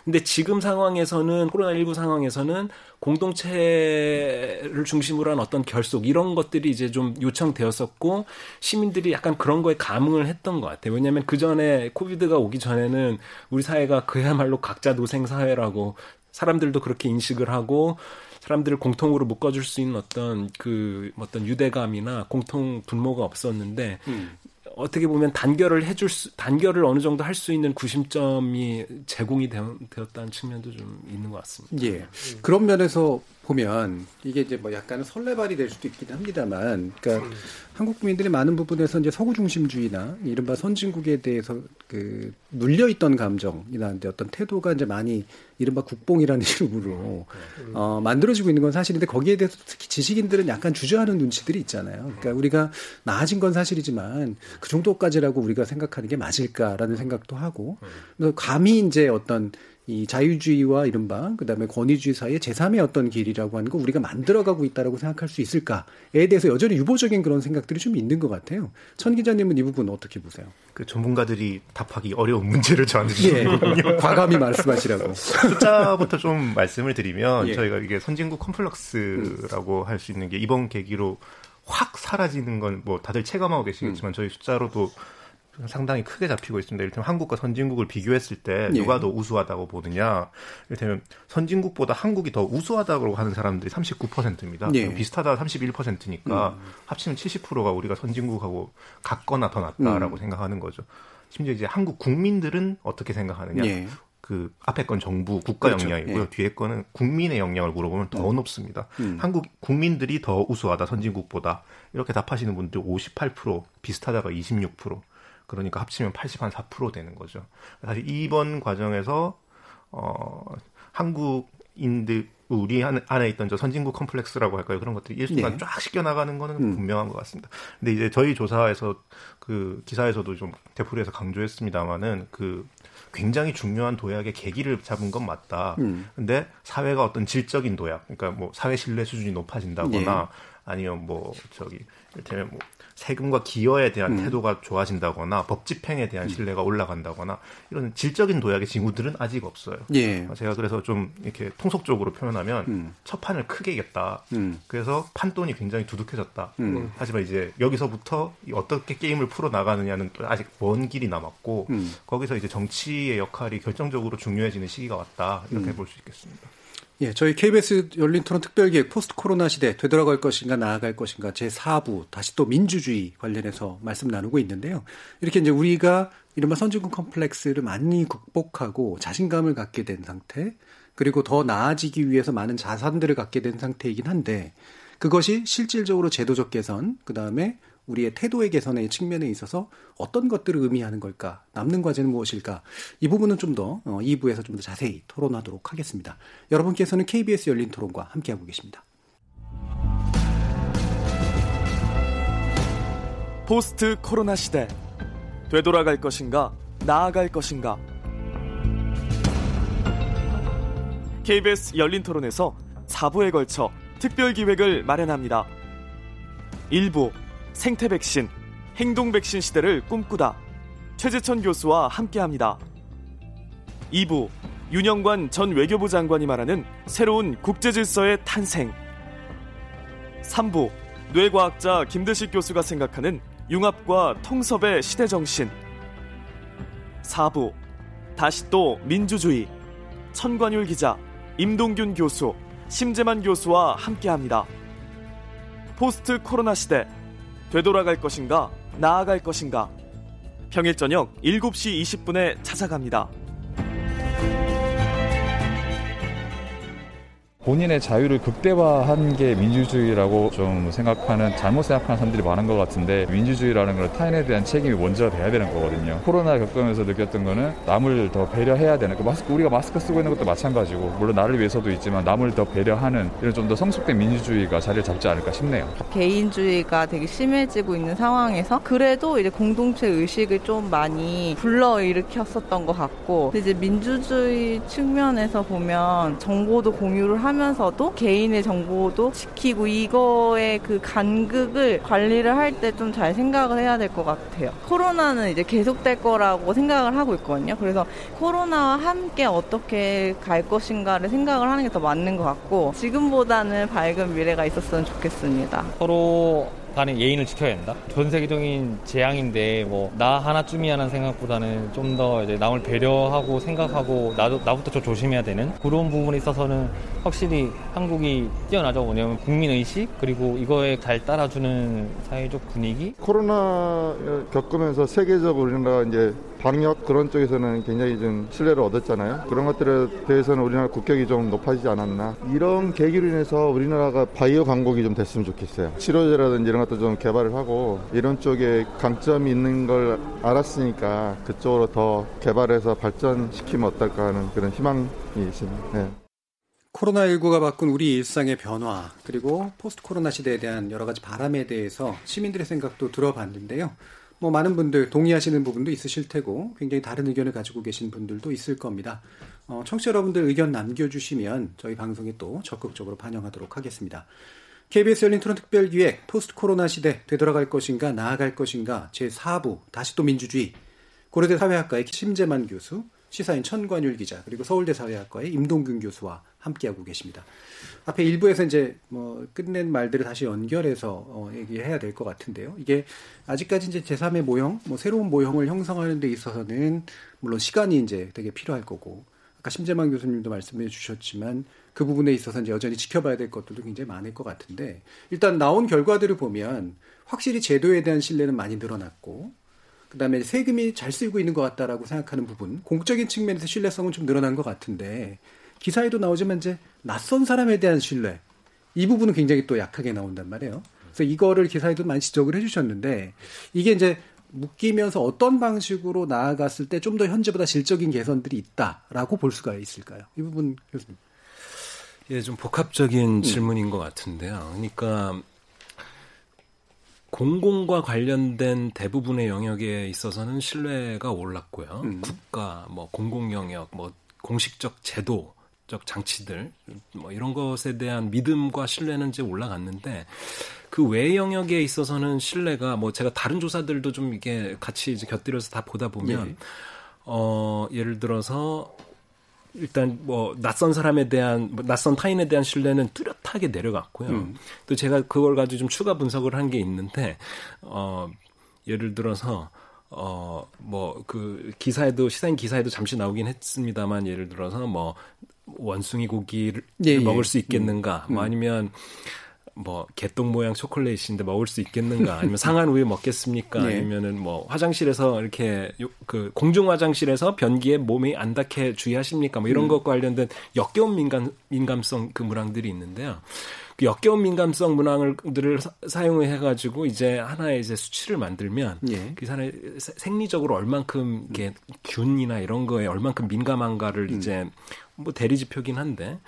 근데 지금 상황에서는 코로나19 상황에서는 공동체를 중심으로 한 어떤 결속 이런 것들이 이제 좀 요청되었었고 시민들이 약간 그런 거에 감흥을 했던 것 같아요. 왜냐하면 그 전에 코비드가 오기 전에는 우리 사회가 그야말로 각자 노생 사회라고 사람들도 그렇게 인식을 하고 사람들을 공통으로 묶어줄 수 있는 어떤 그 어떤 유대감이나 공통 분모가 없었는데 음. 어떻게 보면 단결을 해줄 수, 단결을 어느 정도 할 수 있는 구심점이 제공이 되 었, 다는 측면도 좀 있는 것 같습니다. 예. 그런 면에서 보면 이게 이제 뭐 약간 설레발이 될 수도 있긴 합니다만, 그러니까 음. 한국 국민들이 많은 부분에서 이제 서구 중심주의나 이른바 선진국에 대해서 그 눌려 있던 감정이나 이제 어떤 태도가 이제 많이 이른바 국뽕이라는 이름으로 음. 어, 만들어지고 있는 건 사실인데 거기에 대해서 특히 지식인들은 약간 주저하는 눈치들이 있잖아요. 그러니까 우리가 나아진 건 사실이지만 그 정도까지라고 우리가 생각하는 게 맞을까라는 생각도 하고 그래서 감히 이제 어떤 이 자유주의와 이른바 그다음에 권위주의 사이의 제3의 어떤 길이라고 하는 거 우리가 만들어가고 있다라고 생각할 수 있을까에 대해서 여전히 유보적인 그런 생각들이 좀 있는 것 같아요. 천 기자님은 이 부분 어떻게 보세요? 그 전문가들이 답하기 어려운 문제를 저한테 주셨거든요. 예, 과감히 말씀하시라고. 숫자부터 좀 말씀을 드리면 예. 저희가 이게 선진국 컴플렉스라고 음. 할수 있는 게 이번 계기로 확 사라지는 건 뭐 다들 체감하고 계시겠지만 음. 저희 숫자로도 상당히 크게 잡히고 있습니다. 이를테면 한국과 선진국을 비교했을 때 예. 누가 예. 더 우수하다고 보느냐. 이를테면 선진국보다 한국이 더 우수하다고 하는 사람들이 39%입니다. 예. 비슷하다 31%니까 음. 합치면 70%가 우리가 선진국하고 같거나 더 낫다라고 음. 생각하는 거죠. 심지어 이제 한국 국민들은 어떻게 생각하느냐. 예. 그 앞에 건 정부 국가 그렇죠. 영향이고요. 예. 뒤에 거는 국민의 영향을 물어보면 더 음. 높습니다. 음. 한국 국민들이 더 우수하다 선진국보다 이렇게 답하시는 분들 58% 비슷하다가 26% 그러니까 합치면 80한 4% 되는 거죠. 사실 이번 과정에서 어 한국인들 우리 안에 있던 저 선진국 컴플렉스라고 할까요? 그런 것들이 일순간 네. 쫙 씻겨 나가는 거는 음. 분명한 것 같습니다. 근데 이제 저희 조사에서 그 기사에서도 좀 대풀이에서 강조했습니다마는 그 굉장히 중요한 도약의 계기를 잡은 건 맞다. 음. 근데 사회가 어떤 질적인 도약, 그러니까 뭐 사회 신뢰 수준이 높아진다거나 네. 아니면 뭐 저기 이를테면 뭐 세금과 기여에 대한 음. 태도가 좋아진다거나 법 집행에 대한 음. 신뢰가 올라간다거나 이런 질적인 도약의 징후들은 아직 없어요. 예. 제가 그래서 좀 이렇게 통속적으로 표현하면 음. 첫 판을 크게 이겼다. 음. 그래서 판돈이 굉장히 두둑해졌다. 음. 하지만 이제 여기서부터 어떻게 게임을 풀어 나가느냐는 또 아직 먼 길이 남았고 음. 거기서 이제 정치의 역할이 결정적으로 중요해지는 시기가 왔다 이렇게 볼 수 있겠습니다. 예, 저희 KBS 열린 토론 특별기획 포스트 코로나 시대 되돌아갈 것인가 나아갈 것인가 제 4부 다시 또 민주주의 관련해서 말씀 나누고 있는데요. 이렇게 이제 우리가 이른바 선진국 컴플렉스를 많이 극복하고 자신감을 갖게 된 상태 그리고 더 나아지기 위해서 많은 자산들을 갖게 된 상태이긴 한데 그것이 실질적으로 제도적 개선 그 다음에 우리의 태도의 개선의 측면에 있어서 어떤 것들을 의미하는 걸까? 남는 과제는 무엇일까? 이 부분은 좀 더 2부에서 어, 좀더 자세히 토론하도록 하겠습니다. 여러분께서는 KBS 열린 토론과 함께하고 계십니다. 포스트 코로나 시대 되돌아갈 것인가 나아갈 것인가 KBS 열린 토론에서 4부에 걸쳐 특별 기획을 마련합니다. 1부 생태 백신, 행동 백신 시대를 꿈꾸다. 최재천 교수와 함께합니다. 2부 윤영관 전 외교부 장관이 말하는 새로운 국제 질서의 탄생. 3부 뇌과학자 김대식 교수가 생각하는 융합과 통섭의 시대 정신. 4부 다시 또 민주주의 천관율 기자 임동균 교수 심재만 교수와 함께합니다. 포스트 코로나 시대 되돌아갈 것인가, 나아갈 것인가. 평일 저녁 7시 20분에 찾아갑니다. 본인의 자유를 극대화한 게 민주주의라고 좀 생각하는 잘못 생각하는 사람들이 많은 것 같은데 민주주의라는 걸 타인에 대한 책임이 먼저 돼야 되는 거거든요. 코로나 겪으면서 느꼈던 거는 남을 더 배려해야 되는 그 마스크 우리가 마스크 쓰고 있는 것도 마찬가지고 물론 나를 위해서도 있지만 남을 더 배려하는 이런 좀 더 성숙된 민주주의가 자리를 잡지 않을까 싶네요. 개인주의가 되게 심해지고 있는 상황에서 그래도 이제 공동체 의식을 좀 많이 불러일으켰었던 것 같고 이제 민주주의 측면에서 보면 정보도 공유를 하면 하면서도 개인의 정보도 지키고 이거의 그 간극을 관리를 할 때 좀 잘 생각을 해야 될 것 같아요. 코로나는 이제 계속될 거라고 생각을 하고 있거든요. 그래서 코로나와 함께 어떻게 갈 것인가를 생각을 하는 게 더 맞는 것 같고 지금보다는 밝은 미래가 있었으면 좋겠습니다. 서로 간의 예인을 지켜야 된다. 전 세계적인 재앙인데 뭐 나 하나쯤이야라는 생각보다는 좀 더 이제 남을 배려하고 생각하고 나도 나부터 좀 조심해야 되는 그런 부분에 있어서는 확실히 한국이 뛰어나죠. 뭐냐면 국민 의식 그리고 이거에 잘 따라주는 사회적 분위기. 코로나 겪으면서 세계적 으로 우리나라 이제 방역 그런 쪽에서는 굉장히 좀 신뢰를 얻었잖아요. 그런 것들에 대해서는 우리나라 국격이 좀 높아지지 않았나. 이런 계기로 인해서 우리나라가 바이오 강국이 좀 됐으면 좋겠어요. 치료제라든지 이런 것도 좀 개발을 하고 이런 쪽에 강점이 있는 걸 알았으니까 그쪽으로 더 개발해서 발전시키면 어떨까 하는 그런 희망이 있습니다. 네. 코로나19가 바꾼 우리 일상의 변화, 그리고 포스트 코로나 시대에 대한 여러 가지 바람에 대해서 시민들의 생각도 들어봤는데요. 뭐 많은 분들 동의하시는 부분도 있으실 테고 굉장히 다른 의견을 가지고 계신 분들도 있을 겁니다. 어, 청취자 여러분들 의견 남겨주시면 저희 방송에 또 적극적으로 반영하도록 하겠습니다. KBS 열린 토론 특별기획 포스트 코로나 시대 되돌아갈 것인가 나아갈 것인가 제4부 다시 또 민주주의 고려대 사회학과의 심재만 교수 시사인 천관율 기자 그리고 서울대 사회학과의 임동균 교수와 함께하고 계십니다. 앞에 일부에서 이제 뭐 끝낸 말들을 다시 연결해서 어, 얘기해야 될 것 같은데요. 이게 아직까지 이제 제3의 모형, 뭐 새로운 모형을 형성하는 데 있어서는 물론 시간이 이제 되게 필요할 거고 아까 심재만 교수님도 말씀해 주셨지만 그 부분에 있어서 이제 여전히 지켜봐야 될 것들도 굉장히 많을 것 같은데 일단 나온 결과들을 보면 확실히 제도에 대한 신뢰는 많이 늘어났고 그다음에 세금이 잘 쓰이고 있는 것 같다라고 생각하는 부분 공적인 측면에서 신뢰성은 좀 늘어난 것 같은데 기사에도 나오지만 이제 낯선 사람에 대한 신뢰 이 부분은 굉장히 또 약하게 나온단 말이에요. 그래서 이거를 기사에도 많이 지적을 해주셨는데 이게 이제 묶이면서 어떤 방식으로 나아갔을 때 좀 더 현재보다 질적인 개선들이 있다라고 볼 수가 있을까요? 이 부분 교수님. 예, 좀 복합적인 음. 질문인 것 같은데요. 그러니까 공공과 관련된 대부분의 영역에 있어서는 신뢰가 올랐고요. 음. 국가, 뭐 공공 영역, 뭐 공식적 제도, 적 장치들 뭐 이런 것에 대한 믿음과 신뢰는 이제 올라갔는데 그 외 영역에 있어서는 신뢰가 뭐 제가 다른 조사들도 좀 이게 같이 이제 곁들여서 다 보다 보면 예. 어 예를 들어서 일단 뭐 낯선 사람에 대한 뭐 낯선 타인에 대한 신뢰는 뚜렷하게 내려갔고요. 음. 또 제가 그걸 가지고 좀 추가 분석을 한 게 있는데 어 예를 들어서 어 뭐 그 기사에도 시사인 기사에도 잠시 나오긴 했습니다만 예를 들어서 뭐 원숭이 고기를 예, 예. 먹을 수 있겠는가 음. 뭐 아니면 뭐 개똥 모양 초콜릿인데 먹을 수 있겠는가 아니면 상한 우유 먹겠습니까 네. 아니면은 뭐 화장실에서 이렇게 요, 그 공중 화장실에서 변기에 몸이 안 닿게 주의하십니까 뭐 이런 음. 것과 관련된 역겨운 민감 민감성 그 문항들이 있는데요. 그 역겨운 민감성 문항들을 사용을 해가지고 이제 하나의 이제 수치를 만들면 예. 그 사람의 생리적으로 얼만큼 이게 균이나 이런 거에 얼만큼 민감한가를 음. 이제 뭐 대리지표긴 한데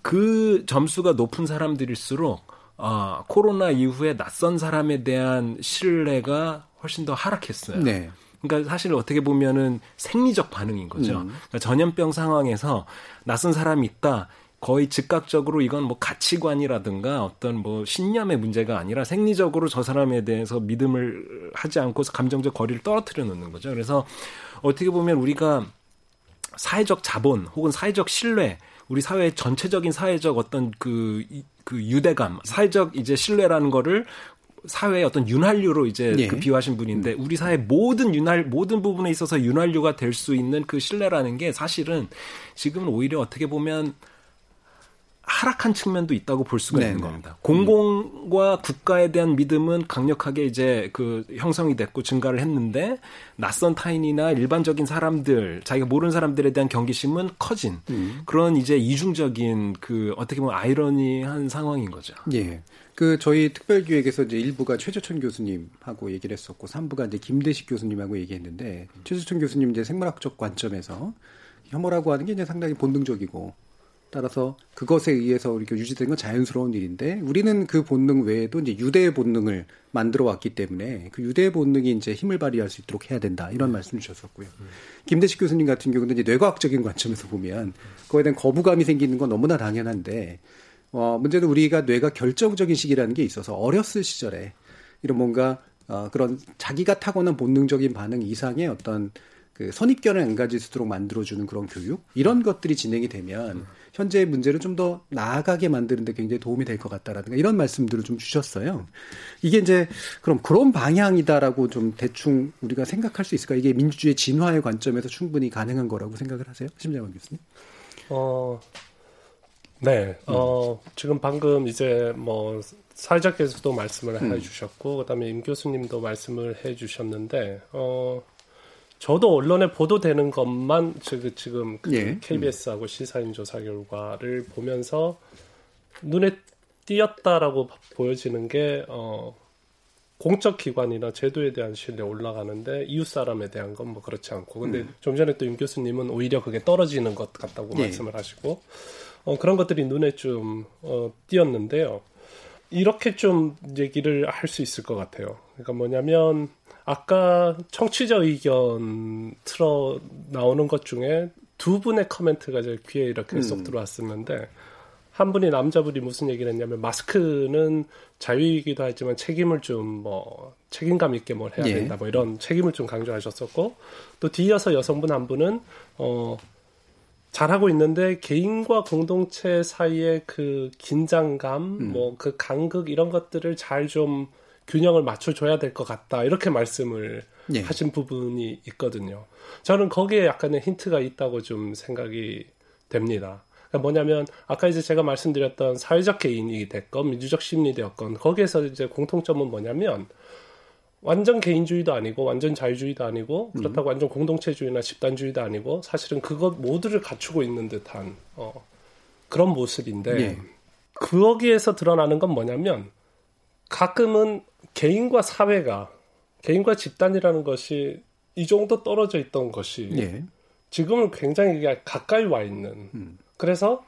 그 점수가 높은 사람들일수록 아, 코로나 이후에 낯선 사람에 대한 신뢰가 훨씬 더 하락했어요. 네. 그러니까 사실 어떻게 보면은 생리적 반응인 거죠. 음. 그러니까 전염병 상황에서 낯선 사람이 있다. 거의 즉각적으로 이건 뭐 가치관이라든가 어떤 뭐 신념의 문제가 아니라 생리적으로 저 사람에 대해서 믿음을 하지 않고서 감정적 거리를 떨어뜨려 놓는 거죠. 그래서 어떻게 보면 우리가 사회적 자본 혹은 사회적 신뢰 우리 사회 전체적인 사회적 어떤 그, 그 유대감, 사회적 이제 신뢰라는 거를 사회의 어떤 윤활유로 이제 예. 그 비유하신 분인데 음. 우리 사회 모든 윤활 모든 부분에 있어서 윤활유가 될 수 있는 그 신뢰라는 게 사실은 지금은 오히려 어떻게 보면 하락한 측면도 있다고 볼 수가 네네. 있는 겁니다. 공공과 국가에 대한 믿음은 강력하게 이제 그 형성이 됐고 증가를 했는데 낯선 타인이나 일반적인 사람들, 자기가 모르는 사람들에 대한 경계심은 커진 음. 그런 이제 이중적인 그 어떻게 보면 아이러니한 상황인 거죠. 예. 그 저희 특별 기획에서 이제 일부가 최재천 교수님하고 얘기를 했었고 3부가 이제 김대식 교수님하고 얘기했는데 최재천 교수님 이제 생물학적 관점에서 혐오라고 하는 게 이제 상당히 본능적이고 따라서 그것에 의해서 우리가 유지된 건 자연스러운 일인데 우리는 그 본능 외에도 이제 유대의 본능을 만들어 왔기 때문에 그 유대의 본능이 이제 힘을 발휘할 수 있도록 해야 된다 이런 말씀 주셨었고요. 음. 김대식 교수님 같은 경우는 이제 뇌과학적인 관점에서 보면 그거에 대한 거부감이 생기는 건 너무나 당연한데 어 문제는 우리가 뇌가 결정적인 시기라는 게 있어서 어렸을 시절에 이런 뭔가 어 그런 자기가 타고난 본능적인 반응 이상의 어떤 그 선입견을 안 가질 수 있도록 만들어주는 그런 교육 이런 것들이 진행이 되면 현재의 문제를 좀 더 나아가게 만드는데 굉장히 도움이 될 것 같다라든가 이런 말씀들을 좀 주셨어요. 이게 이제 그럼 그런 방향이다라고 좀 대충 우리가 생각할 수 있을까? 이게 민주주의 진화의 관점에서 충분히 가능한 거라고 생각을 하세요, 심장원 교수님? 어, 네. 음. 어, 지금 방금 이제 뭐 사회자께서도 말씀을 음. 해주셨고 그다음에 임 교수님도 말씀을 해주셨는데 어. 저도 언론에 보도되는 것만 지금 그 예. KBS하고 시사인 조사 결과를 보면서 눈에 띄었다라고 보여지는 게 어, 공적 기관이나 제도에 대한 신뢰 올라가는데 이웃 사람에 대한 건 뭐 그렇지 않고 근데 음. 좀 전에 또임 교수님은 오히려 그게 떨어지는 것 같다고 예. 말씀을 하시고 어, 그런 것들이 눈에 좀 어, 띄었는데요. 이렇게 좀 얘기를 할 수 있을 것 같아요. 그러니까 뭐냐면 아까 청취자 의견 틀어 나오는 것 중에 두 분의 커멘트가 제 귀에 이렇게 쏙 음. 들어왔었는데 한 분이 남자분이 무슨 얘기를 했냐면 마스크는 자유이기도 하지만 책임을 좀 뭐 책임감 있게 뭘 해야 예. 된다 뭐 이런 책임을 좀 강조하셨었고 또 뒤이어서 여성분 한 분은 어 잘하고 있는데 개인과 공동체 사이의 그 긴장감 음. 뭐그 간극 이런 것들을 잘좀 균형을 맞춰줘야 될 것 같다 이렇게 말씀을 예. 하신 부분이 있거든요. 저는 거기에 약간의 힌트가 있다고 좀 생각이 됩니다. 그러니까 뭐냐면 아까 이제 제가 말씀드렸던 사회적 개인이 됐건 민주적 심리 되었건 거기에서 이제 공통점은 뭐냐면 완전 개인주의도 아니고 완전 자유주의도 아니고 그렇다고 음. 완전 공동체주의나 집단주의도 아니고 사실은 그것 모두를 갖추고 있는 듯한 어, 그런 모습인데 예. 거기에서 드러나는 건 뭐냐면 가끔은 개인과 사회가 개인과 집단이라는 것이 이 정도 떨어져 있던 것이 예. 지금은 굉장히 가까이 와 있는 음. 그래서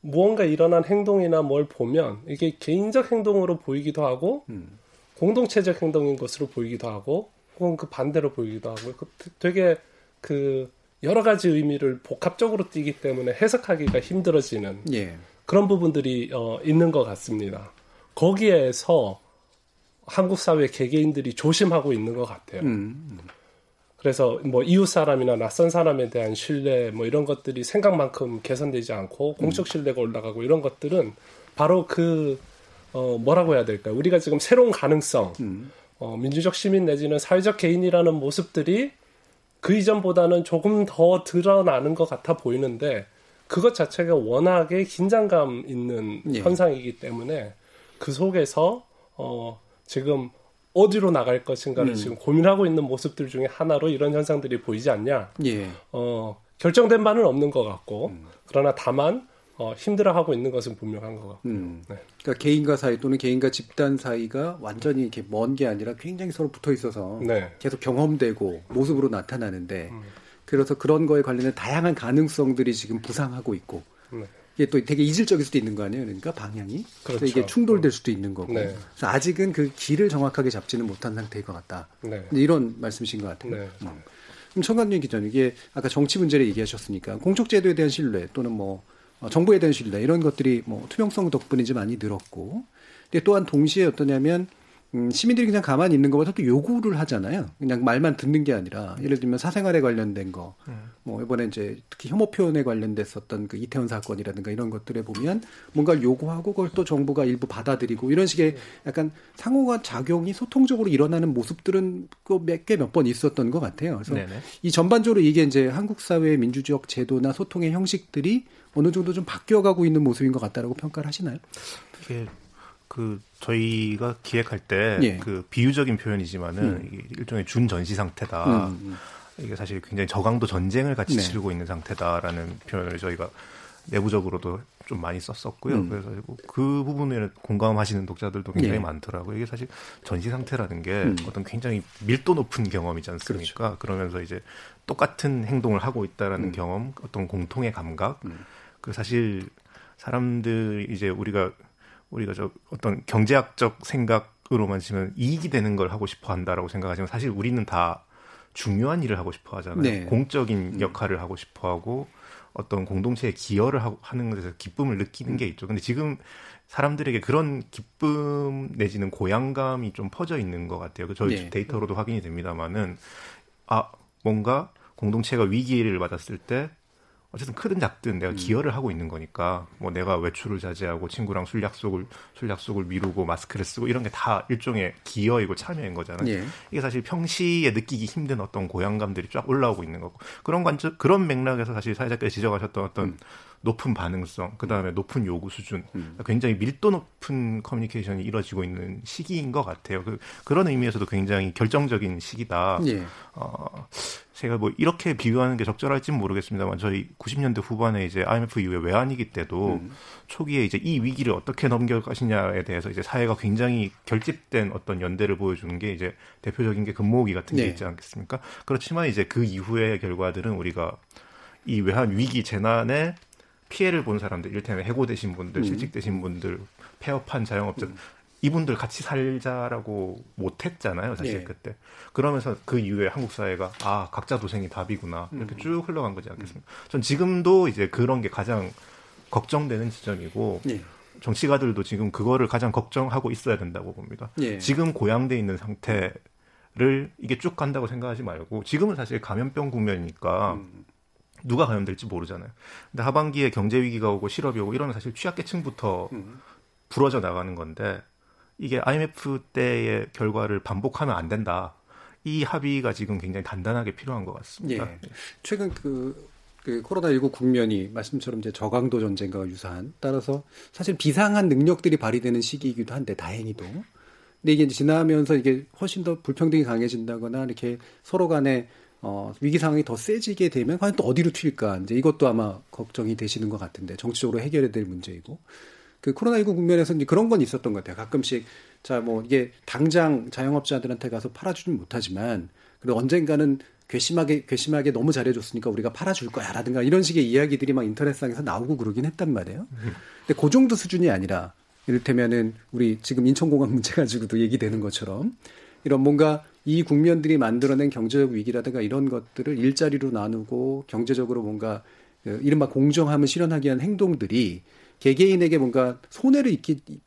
무언가 일어난 행동이나 뭘 보면 이게 개인적 행동으로 보이기도 하고 음. 공동체적 행동인 것으로 보이기도 하고 혹은 그 반대로 보이기도 하고 그 되게 그 여러 가지 의미를 복합적으로 띠기 때문에 해석하기가 힘들어지는 예. 그런 부분들이 어, 있는 것 같습니다. 거기에서 한국 사회 개개인들이 조심하고 있는 것 같아요. 음. 음. 그래서 뭐 이웃 사람이나 낯선 사람에 대한 신뢰 뭐 이런 것들이 생각만큼 개선되지 않고 공적 신뢰가 올라가고 이런 것들은 바로 그 어, 뭐라고 해야 될까요? 우리가 지금 새로운 가능성, 음. 어, 민주적 시민 내지는 사회적 개인이라는 모습들이 그 이전보다는 조금 더 드러나는 것 같아 보이는데 그것 자체가 워낙에 긴장감 있는 예. 현상이기 때문에 그 속에서 어, 지금 어디로 나갈 것인가를 음. 지금 고민하고 있는 모습들 중에 하나로 이런 현상들이 보이지 않냐. 예. 어, 결정된 바는 없는 것 같고, 음. 그러나 다만, 어, 힘들어하고 있는 것은 분명한 것 같고. 음. 네. 그러니까 개인과 사이 또는 개인과 집단 사이가 완전히 이렇게 먼 게 아니라 굉장히 서로 붙어 있어서 네. 계속 경험되고 모습으로 나타나는데, 음. 그래서 그런 거에 관련된 다양한 가능성들이 지금 부상하고 있고, 네. 이게 또 되게 이질적일 수도 있는 거 아니에요? 그러니까 방향이. 그렇죠. 이게 충돌될 수도 있는 거고. 네. 그래서 아직은 그 길을 정확하게 잡지는 못한 상태일 것 같다. 네. 이런 말씀이신 것 같아요. 네. 음. 그럼 청관님 기자님, 이게 아까 정치 문제를 얘기하셨으니까 공적제도에 대한 신뢰 또는 뭐 어, 정부에 대한 신뢰 이런 것들이 뭐 투명성 덕분인지 많이 늘었고, 근데 또한 동시에 어떠냐면 음, 시민들이 그냥 가만히 있는 것보다 또 요구를 하잖아요. 그냥 말만 듣는 게 아니라 예를 들면 사생활에 관련된 거, 음. 뭐 이번에 이제 특히 혐오 표현에 관련됐었던 그 이태원 사건이라든가 이런 것들에 보면 뭔가를 요구하고 그걸 또 정부가 일부 받아들이고 이런 식의 약간 상호가 작용이 소통적으로 일어나는 모습들은 그몇개 몇 번 있었던 것 같아요. 그래서 네네. 이 전반적으로 이게 이제 한국 사회의 민주주의 제도나 소통의 형식들이 어느 정도 좀 바뀌어가고 있는 모습인 것 같다라고 평가를 하시나요? 이게 그 저희가 기획할 때그 예. 그 비유적인 표현이지만은 음. 일종의 준 전시 상태다. 음, 음. 이게 사실 굉장히 저강도 전쟁을 같이 네. 치르고 있는 상태다라는 표현을 저희가 내부적으로도 좀 많이 썼었고요. 음. 그래서 그 부분에 공감하시는 독자들도 굉장히 예. 많더라고요. 이게 사실 전시 상태라는 게 음. 어떤 굉장히 밀도 높은 경험이지 않습니까? 그렇죠. 그러면서 이제 똑같은 행동을 하고 있다라는 음. 경험, 어떤 공통의 감각. 그 사실 사람들 이제 우리가 우리가 저 어떤 경제학적 생각으로만 치면 이익이 되는 걸 하고 싶어 한다라고 생각하지만 사실 우리는 다 중요한 일을 하고 싶어 하잖아요. 네. 공적인 음. 역할을 하고 싶어 하고 어떤 공동체에 기여를 하고 하는 것에서 기쁨을 느끼는 게 있죠. 근데 지금 사람들에게 그런 기쁨 내지는 고향감이 좀 퍼져 있는 것 같아요. 그 저희 네. 데이터로도 확인이 됩니다만은 아 뭔가 공동체가 위기를 맞았을 때 어쨌든 크든 작든 내가 음. 기여를 하고 있는 거니까 뭐 내가 외출을 자제하고 친구랑 술 약속을 술 약속을 미루고 마스크를 쓰고 이런 게 다 일종의 기여이고 참여인 거잖아요. 예. 이게 사실 평시에 느끼기 힘든 어떤 고향감들이 쫙 올라오고 있는 거고 그런 관점 그런 맥락에서 사실 사회자께서 지적하셨던 어떤 음. 높은 반응성, 그 다음에 높은 요구 수준, 음. 굉장히 밀도 높은 커뮤니케이션이 이루어지고 있는 시기인 것 같아요. 그, 그런 의미에서도 굉장히 결정적인 시기다. 예. 어, 제가 뭐 이렇게 비유하는 게 적절할지는 모르겠습니다만 저희 90년대 후반에 이제 IMF 이후에 외환위기 때도 음. 초기에 이제 이 위기를 어떻게 넘겨갈 것이냐에 대해서 이제 사회가 굉장히 결집된 어떤 연대를 보여주는 게 이제 대표적인 게 금모으기 같은 게 네. 있지 않겠습니까? 그렇지만 이제 그 이후의 결과들은 우리가 이 외환 위기 재난에 피해를 본 사람들, 이를테면 해고되신 분들, 음. 실직되신 분들, 폐업한 자영업자 음. 이분들 같이 살자라고 못했잖아요, 사실 예. 그때. 그러면서 그 이후에 한국 사회가 아 각자 도생이 답이구나 이렇게 음. 쭉 흘러간 거지 않겠습니까? 음. 전 지금도 이제 그런 게 가장 걱정되는 지점이고 예. 정치가들도 지금 그거를 가장 걱정하고 있어야 된다고 봅니다. 예. 지금 고양돼 있는 상태를 이게 쭉 간다고 생각하지 말고 지금은 사실 감염병 국면이니까 음. 누가 감염될지 모르잖아요. 근데 하반기에 경제 위기가 오고 실업이 오고 이러면 사실 취약계층부터 음. 부러져 나가는 건데 이게 IMF 때의 결과를 반복하면 안 된다. 이 합의가 지금 굉장히 단단하게 필요한 것 같습니다. 예. 최근 그, 그 코로나19 국면이 말씀처럼 이제 저강도 전쟁과 유사한 따라서 사실 비상한 능력들이 발휘되는 시기이기도 한데 다행히도 근데 이게 지나면서 이게 훨씬 더 불평등이 강해진다거나 이렇게 서로 간에 어, 위기 상황이 더 세지게 되면 과연 또 어디로 튈까 이제 이것도 아마 걱정이 되시는 것 같은데 정치적으로 해결해야 될 문제이고 그 코로나19 국면에서 이제 그런 건 있었던 것 같아요. 가끔씩 자 뭐 이게 당장 자영업자들한테 가서 팔아주진 못하지만 그리고 언젠가는 괘씸하게 괘씸하게 너무 잘해줬으니까 우리가 팔아줄 거야라든가 이런 식의 이야기들이 막 인터넷상에서 나오고 그러긴 했단 말이에요. 근데 그 정도 수준이 아니라 이를테면은 우리 지금 인천공항 문제 가지고도 얘기되는 것처럼 이런 뭔가 이 국면들이 만들어낸 경제적 위기라든가 이런 것들을 일자리로 나누고 경제적으로 뭔가 그 이른바 공정함을 실현하기 위한 행동들이 개개인에게 뭔가 손해를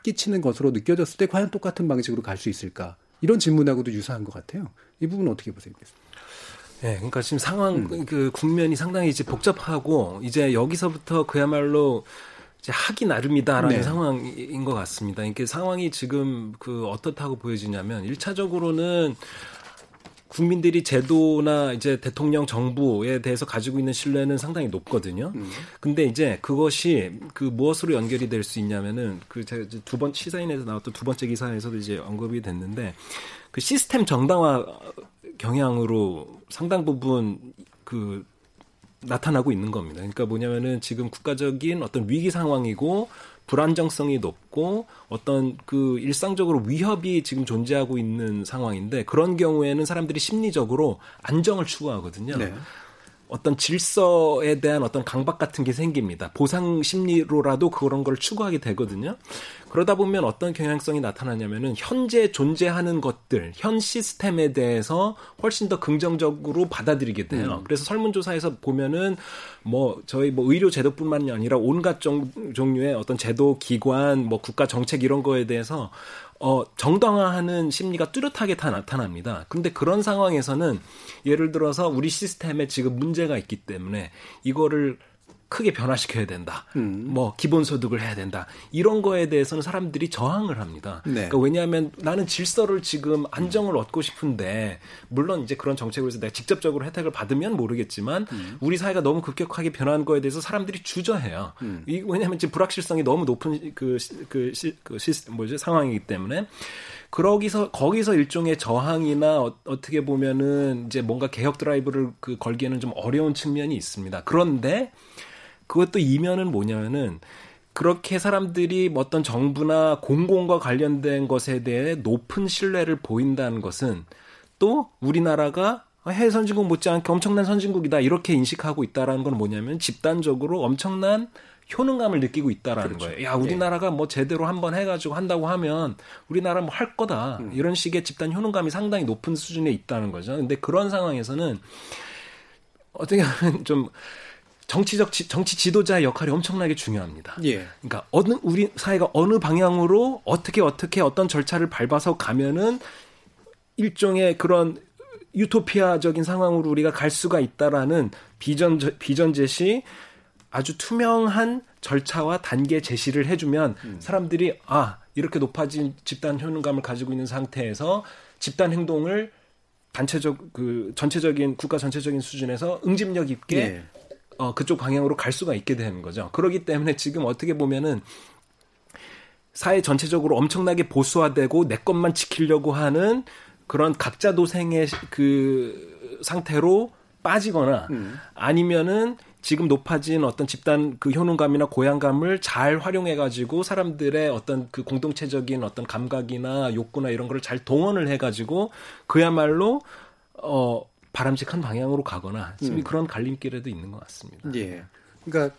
끼치는 것으로 느껴졌을 때 과연 똑같은 방식으로 갈 수 있을까? 이런 질문하고도 유사한 것 같아요. 이 부분은 어떻게 보세요? 네, 그러니까 지금 상황 음. 그 국면이 상당히 이제 복잡하고 이제 여기서부터 그야말로 하기 나름이다라는 네. 상황인 것 같습니다. 이게 상황이 지금 그 어떻다고 보여지냐면 일차적으로는 국민들이 제도나 이제 대통령 정부에 대해서 가지고 있는 신뢰는 상당히 높거든요. 음. 근데 이제 그것이 그 무엇으로 연결이 될 수 있냐면은 그 제가 두 번 시사인에서 나왔던 두 번째 기사에서도 이제 언급이 됐는데 그 시스템 정당화 경향으로 상당 부분 그 나타나고 있는 겁니다. 그러니까 뭐냐면은 지금 국가적인 어떤 위기 상황이고 불안정성이 높고 어떤 그 일상적으로 위협이 지금 존재하고 있는 상황인데 그런 경우에는 사람들이 심리적으로 안정을 추구하거든요. 네. 어떤 질서에 대한 어떤 강박 같은 게 생깁니다. 보상 심리로라도 그런 걸 추구하게 되거든요. 그러다 보면 어떤 경향성이 나타나냐면은 현재 존재하는 것들, 현 시스템에 대해서 훨씬 더 긍정적으로 받아들이게 돼요. 음. 그래서 설문조사에서 보면은 뭐 저희 뭐 의료 제도뿐만이 아니라 온갖 종, 종류의 어떤 제도, 기관, 뭐 국가 정책 이런 거에 대해서 어, 정당화하는 심리가 뚜렷하게 다 나타납니다. 근데 그런 상황에서는 예를 들어서 우리 시스템에 지금 문제가 있기 때문에 이거를 크게 변화시켜야 된다. 음. 뭐 기본소득을 해야 된다. 이런 거에 대해서는 사람들이 저항을 합니다. 네. 그러니까 왜냐하면 나는 질서를 지금 안정을 음. 얻고 싶은데 물론 이제 그런 정책을 해서 내가 직접적으로 혜택을 받으면 모르겠지만 음. 우리 사회가 너무 급격하게 변한 거에 대해서 사람들이 주저해요. 음. 이, 왜냐하면 지금 불확실성이 너무 높은 그, 그, 시, 그 시스템 뭐지 상황이기 때문에 그러기서 거기서 일종의 저항이나 어, 떻게 보면은 이제 뭔가 개혁 드라이브를 그 걸기에는 좀 어려운 측면이 있습니다. 그런데 그것도 이면은 뭐냐면은 그렇게 사람들이 뭐 어떤 정부나 공공과 관련된 것에 대해 높은 신뢰를 보인다는 것은 또 우리나라가 해외 선진국 못지않게 엄청난 선진국이다 이렇게 인식하고 있다라는 건 뭐냐면 집단적으로 엄청난 효능감을 느끼고 있다라는 그렇죠. 거예요. 야, 우리나라가 뭐 제대로 한번 해가지고 한다고 하면 우리나라 뭐 할 거다. 음. 이런 식의 집단 효능감이 상당히 높은 수준에 있다는 거죠. 근데 그런 상황에서는 어떻게 하면 좀 정치적 지, 정치 지도자의 역할이 엄청나게 중요합니다. 예. 그러니까 어느 우리 사회가 어느 방향으로 어떻게 어떻게 어떤 절차를 밟아서 가면은 일종의 그런 유토피아적인 상황으로 우리가 갈 수가 있다라는 비전 비전 제시 아주 투명한 절차와 단계 제시를 해주면 음. 사람들이 아 이렇게 높아진 집단 효능감을 가지고 있는 상태에서 집단 행동을 단체적 그 전체적인 국가 전체적인 수준에서 응집력 있게 예. 어, 그쪽 방향으로 갈 수가 있게 되는 거죠. 그렇기 때문에 지금 어떻게 보면은 사회 전체적으로 엄청나게 보수화되고 내 것만 지키려고 하는 그런 각자 도생의 그 상태로 빠지거나 음. 아니면은 지금 높아진 어떤 집단 그 효능감이나 고향감을 잘 활용해 가지고 사람들의 어떤 그 공동체적인 어떤 감각이나 욕구나 이런 거를 잘 동원을 해 가지고 그야말로 어 바람직한 방향으로 가거나 지금 음. 그런 갈림길에도 있는 것 같습니다. 예. 그러니까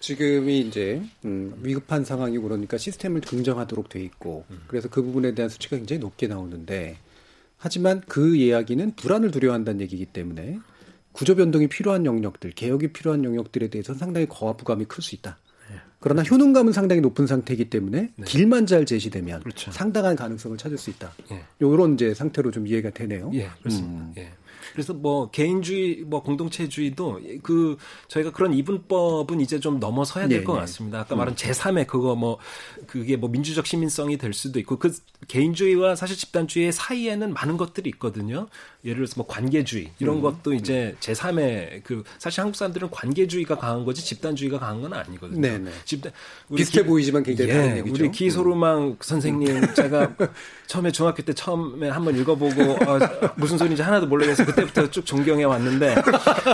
지금이 이제 음, 위급한 상황이고 그러니까 시스템을 긍정하도록 돼 있고 음. 그래서 그 부분에 대한 수치가 굉장히 높게 나오는데 하지만 그 이야기는 불안을 두려워한다는 얘기이기 때문에 구조 변동이 필요한 영역들, 개혁이 필요한 영역들에 대해서는 상당히 거부감이 클 수 있다. 그러나 효능감은 상당히 높은 상태이기 때문에 네. 길만 잘 제시되면 그렇죠. 상당한 가능성을 찾을 수 있다. 예. 요런 이제 상태로 좀 이해가 되네요. 예, 그렇습니다. 음. 예. 그래서 뭐 개인주의, 뭐 공동체주의도 그 저희가 그런 이분법은 이제 좀 넘어서야 될것 네, 네. 같습니다. 아까 말한 제3의 그거 뭐 그게 뭐 민주적 시민성이 될 수도 있고 그 개인주의와 사실 집단주의 사이에는 많은 것들이 있거든요. 예를 들어서 뭐 관계주의 이런 음. 것도 이제 제3의 그 사실 한국 사람들은 관계주의가 강한 거지 집단주의가 강한 건 아니거든요. 네네. 네. 집단 비슷해 기, 보이지만 굉장히 예, 다른 얘기죠. 우리 기소루망 음. 선생님 제가 처음에 중학교 때 처음에 한번 읽어보고 어, 무슨 소리인지 하나도 모르겠어 그때부터 쭉 존경해 왔는데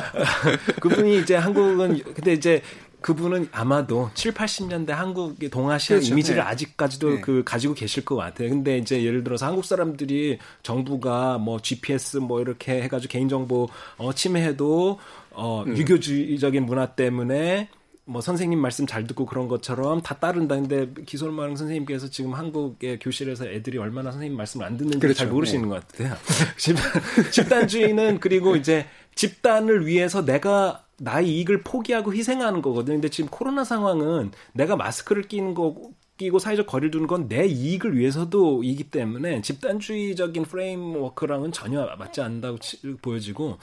그분이 이제 한국은 근데 이제 그분은 아마도 7, 80년대 한국의 동아시아 그렇죠. 이미지를 네. 아직까지도 네. 그 가지고 계실 것 같아요. 근데 이제 예를 들어서 한국 사람들이 정부가 뭐 GPS 뭐 이렇게 해가지고 개인정보 어, 침해해도 어, 음. 유교주의적인 문화 때문에 뭐 선생님 말씀 잘 듣고 그런 것처럼 다 따른다. 근데 기솔마랑 선생님께서 지금 한국의 교실에서 애들이 얼마나 선생님 말씀을 안 듣는지 그렇죠. 잘 모르시는 네. 것 같아요. 집단주의는 그리고 이제 집단을 위해서 내가 나의 이익을 포기하고 희생하는 거거든요. 근데 지금 코로나 상황은 내가 마스크를 끼는 거 끼고 사회적 거리를 두는 건 내 이익을 위해서도이기 때문에 집단주의적인 프레임워크랑은 전혀 맞지 않는다고 보여지고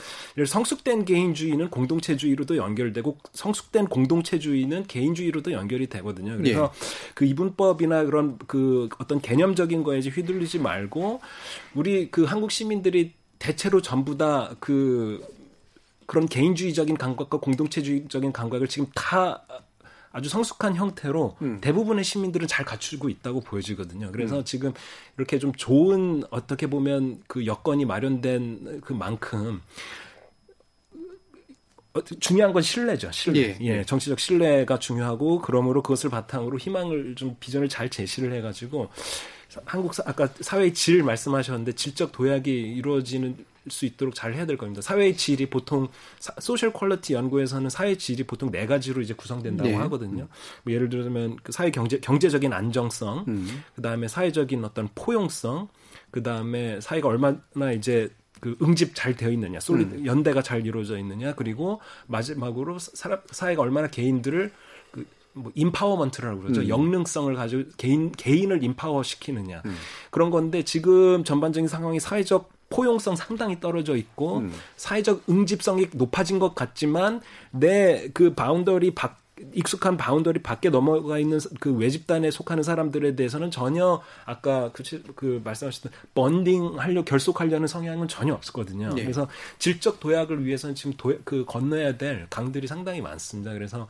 성숙된 개인주의는 공동체주의로도 연결되고 성숙된 공동체주의는 개인주의로도 연결이 되거든요. 그래서 예. 그 이분법이나 그런 그 어떤 개념적인 거에 휘둘리지 말고 우리 그 한국 시민들이 대체로 전부 다 그 그런 개인주의적인 감각과 공동체주의적인 감각을 지금 다 아주 성숙한 형태로 음. 대부분의 시민들은 잘 갖추고 있다고 보여지거든요. 그래서 음. 지금 이렇게 좀 좋은 어떻게 보면 그 여건이 마련된 그만큼 어, 중요한 건 신뢰죠. 신뢰. 예, 예. 예, 정치적 신뢰가 중요하고 그러므로 그것을 바탕으로 희망을 좀 비전을 잘 제시를 해 가지고 한국 사, 아까 사회의 질 말씀하셨는데 질적 도약이 이루어지는 수 있도록 잘 해야 될 겁니다. 사회의 질이 보통 사, social quality 연구에서는 사회 질이 보통 네 가지로 이제 구성된다고 네. 하거든요. 뭐 예를 들면 그 사회 경제 경제적인 안정성, 음. 그다음에 사회적인 어떤 포용성, 그다음에 사회가 얼마나 이제 그 응집 잘 되어 있느냐, soli 음. 연대가 잘 이루어져 있느냐, 그리고 마지막으로 사, 사회가 얼마나 개인들을 뭐 empowerment라고 그러죠. 음. 역능성을 가지고 개인 개인을 인파워 시키느냐 음. 그런 건데 지금 전반적인 상황이 사회적 포용성 상당히 떨어져 있고 음. 사회적 응집성이 높아진 것 같지만 내 그 boundary 밖 익숙한 boundary 밖에 넘어가 있는 그 외집단에 속하는 사람들에 대해서는 전혀 아까 그, 그 말씀하셨던 bonding 하려 결속하려는 성향은 전혀 없었거든요. 네. 그래서 질적 도약을 위해서는 지금 도, 그 건너야 될 강들이 상당히 많습니다. 그래서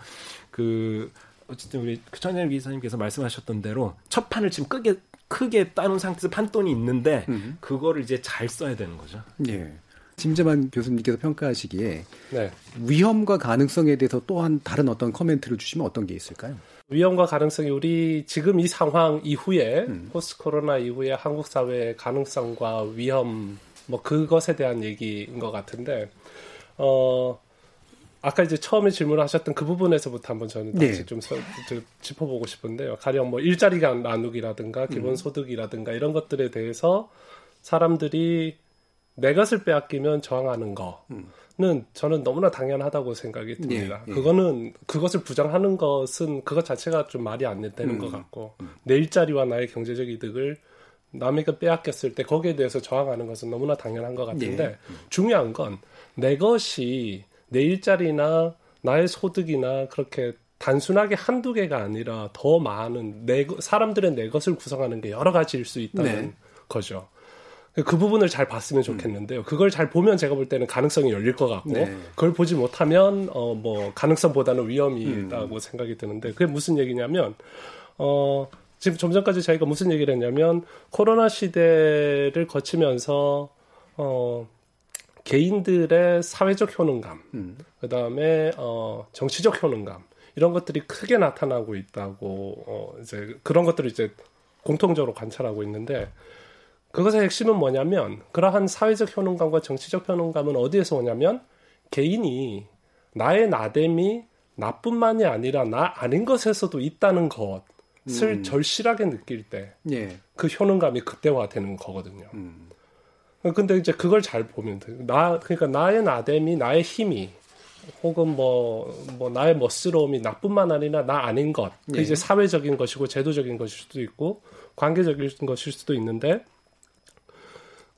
그 어쨌든 우리 천일 기사님께서 말씀하셨던 대로 첫 판을 지금 크게 크게 따놓은 상태에서 판돈이 있는데 음. 그거를 이제 잘 써야 되는 거죠. 예. 김재만 교수님께서 평가하시기에 네. 위험과 가능성에 대해서 또한 다른 어떤 커멘트를 주시면 어떤 게 있을까요? 위험과 가능성이 우리 지금 이 상황 이후에 음. 포스트 코로나 이후에 한국 사회의 가능성과 위험 뭐 그것에 대한 얘기인 것 같은데 어 아까 이제 처음에 질문하셨던 그 부분에서부터 한번 저는 다시 네. 좀 서, 짚어보고 싶은데요. 가령 뭐 일자리가 나누기라든가 기본 소득이라든가 음. 이런 것들에 대해서 사람들이 내 것을 빼앗기면 저항하는 거는 음. 저는 너무나 당연하다고 생각이 듭니다. 네, 네. 그거는 그것을 부정하는 것은 그것 자체가 좀 말이 안 되는 음. 것 같고 음. 내 일자리와 나의 경제적 이득을 남에게 빼앗겼을 때 거기에 대해서 저항하는 것은 너무나 당연한 것 같은데 네. 중요한 건 내 것이 내 일자리나 나의 소득이나 그렇게 단순하게 한두 개가 아니라 더 많은 내 사람들의 내 것을 구성하는 게 여러 가지일 수 있다는 네. 거죠. 그 부분을 잘 봤으면 좋겠는데요. 그걸 잘 보면 제가 볼 때는 가능성이 열릴 것 같고 네. 그걸 보지 못하면 어 뭐 가능성보다는 위험이 음. 있다고 생각이 드는데 그게 무슨 얘기냐면 어 지금 좀 전까지 저희가 무슨 얘기를 했냐면 코로나 시대를 거치면서 어 개인들의 사회적 효능감, 음. 그 다음에 어, 정치적 효능감 이런 것들이 크게 나타나고 있다고 어, 이제 그런 것들을 이제 공통적으로 관찰하고 있는데 그것의 핵심은 뭐냐면 그러한 사회적 효능감과 정치적 효능감은 어디에서 오냐면 개인이 나의 나됨이 나뿐만이 아니라 나 아닌 것에서도 있다는 것을 음. 절실하게 느낄 때, 예. 그 효능감이 극대화되는 거거든요. 음. 근데 이제 그걸 잘 보면 돼. 나 그러니까 나의 나됨이 나의 힘이 혹은 뭐, 뭐, 나의 멋스러움이 나뿐만 아니라 나 아닌 것. 그 예. 이제 사회적인 것이고, 제도적인 것일 수도 있고, 관계적인 것일 수도 있는데,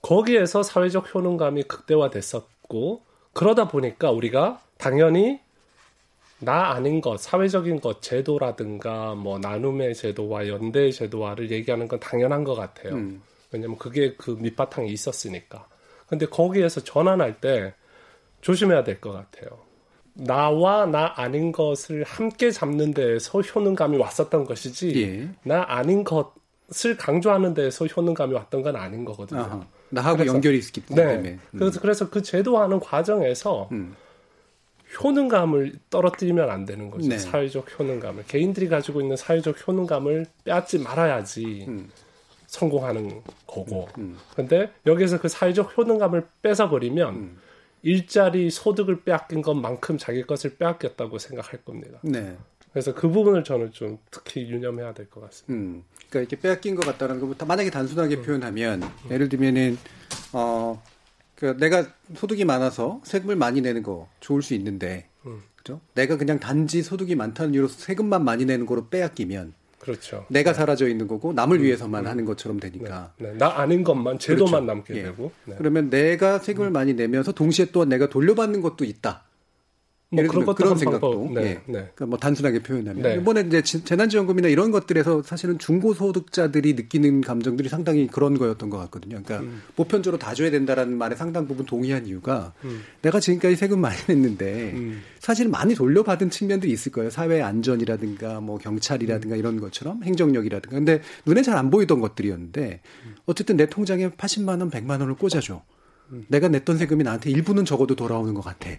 거기에서 사회적 효능감이 극대화됐었고, 그러다 보니까 우리가 당연히 나 아닌 것, 사회적인 것, 제도라든가 뭐 나눔의 제도와 연대의 제도화를 얘기하는 건 당연한 것 같아요. 음. 왜냐면 그게 그 밑바탕에 있었으니까. 근데 거기에서 전환할 때 조심해야 될 것 같아요. 나와 나 아닌 것을 함께 잡는 데에서 효능감이 왔었던 것이지, 예. 나 아닌 것을 강조하는 데에서 효능감이 왔던 건 아닌 거거든요. 아하. 나하고 그래서, 연결이 있기 때문에. 네. 음. 그래서, 그래서 그 제도화하는 과정에서 음. 효능감을 떨어뜨리면 안 되는 거죠. 네. 사회적 효능감을. 개인들이 가지고 있는 사회적 효능감을 빼앗지 말아야지 음. 성공하는 거고. 음. 음. 근데 여기서 그 사회적 효능감을 뺏어버리면 음. 일자리 소득을 빼앗긴 것만큼 자기 것을 빼앗겼다고 생각할 겁니다. 네. 그래서 그 부분을 저는 좀 특히 유념해야 될 것 같습니다. 음. 그러니까 이렇게 빼앗긴 것 같다는 것부터 만약에 단순하게 음. 표현하면 예를 들면은 어그 내가 소득이 많아서 세금을 많이 내는 거 좋을 수 있는데 음. 그죠? 내가 그냥 단지 소득이 많다는 이유로 세금만 많이 내는 거로 빼앗기면 그렇죠. 내가 네. 사라져 있는 거고 남을 음, 위해서만 음. 하는 것처럼 되니까. 네. 네. 나 아는 것만 제도만 그렇죠. 남게 예. 되고. 네. 그러면 내가 세금을 음. 많이 내면서 동시에 또 내가 돌려받는 것도 있다. 뭐 그런 것도 그런 생각도 네, 예. 네. 그러니까 뭐 단순하게 표현하면 네. 이번에 이제 재난지원금이나 이런 것들에서 사실은 중고소득자들이 느끼는 감정들이 상당히 그런 거였던 것 같거든요. 그러니까 음. 보편적으로 다 줘야 된다라는 말에 상당 부분 동의한 이유가 음. 내가 지금까지 세금 많이 냈는데 음. 사실 많이 돌려받은 측면들이 있을 거예요. 사회 안전이라든가 뭐 경찰이라든가 이런 것처럼 행정력이라든가 근데 눈에 잘 안 보이던 것들이었는데 어쨌든 내 통장에 80만 원, 100만 원을 꽂아줘. 음. 내가 냈던 세금이 나한테 일부는 적어도 돌아오는 것 같아.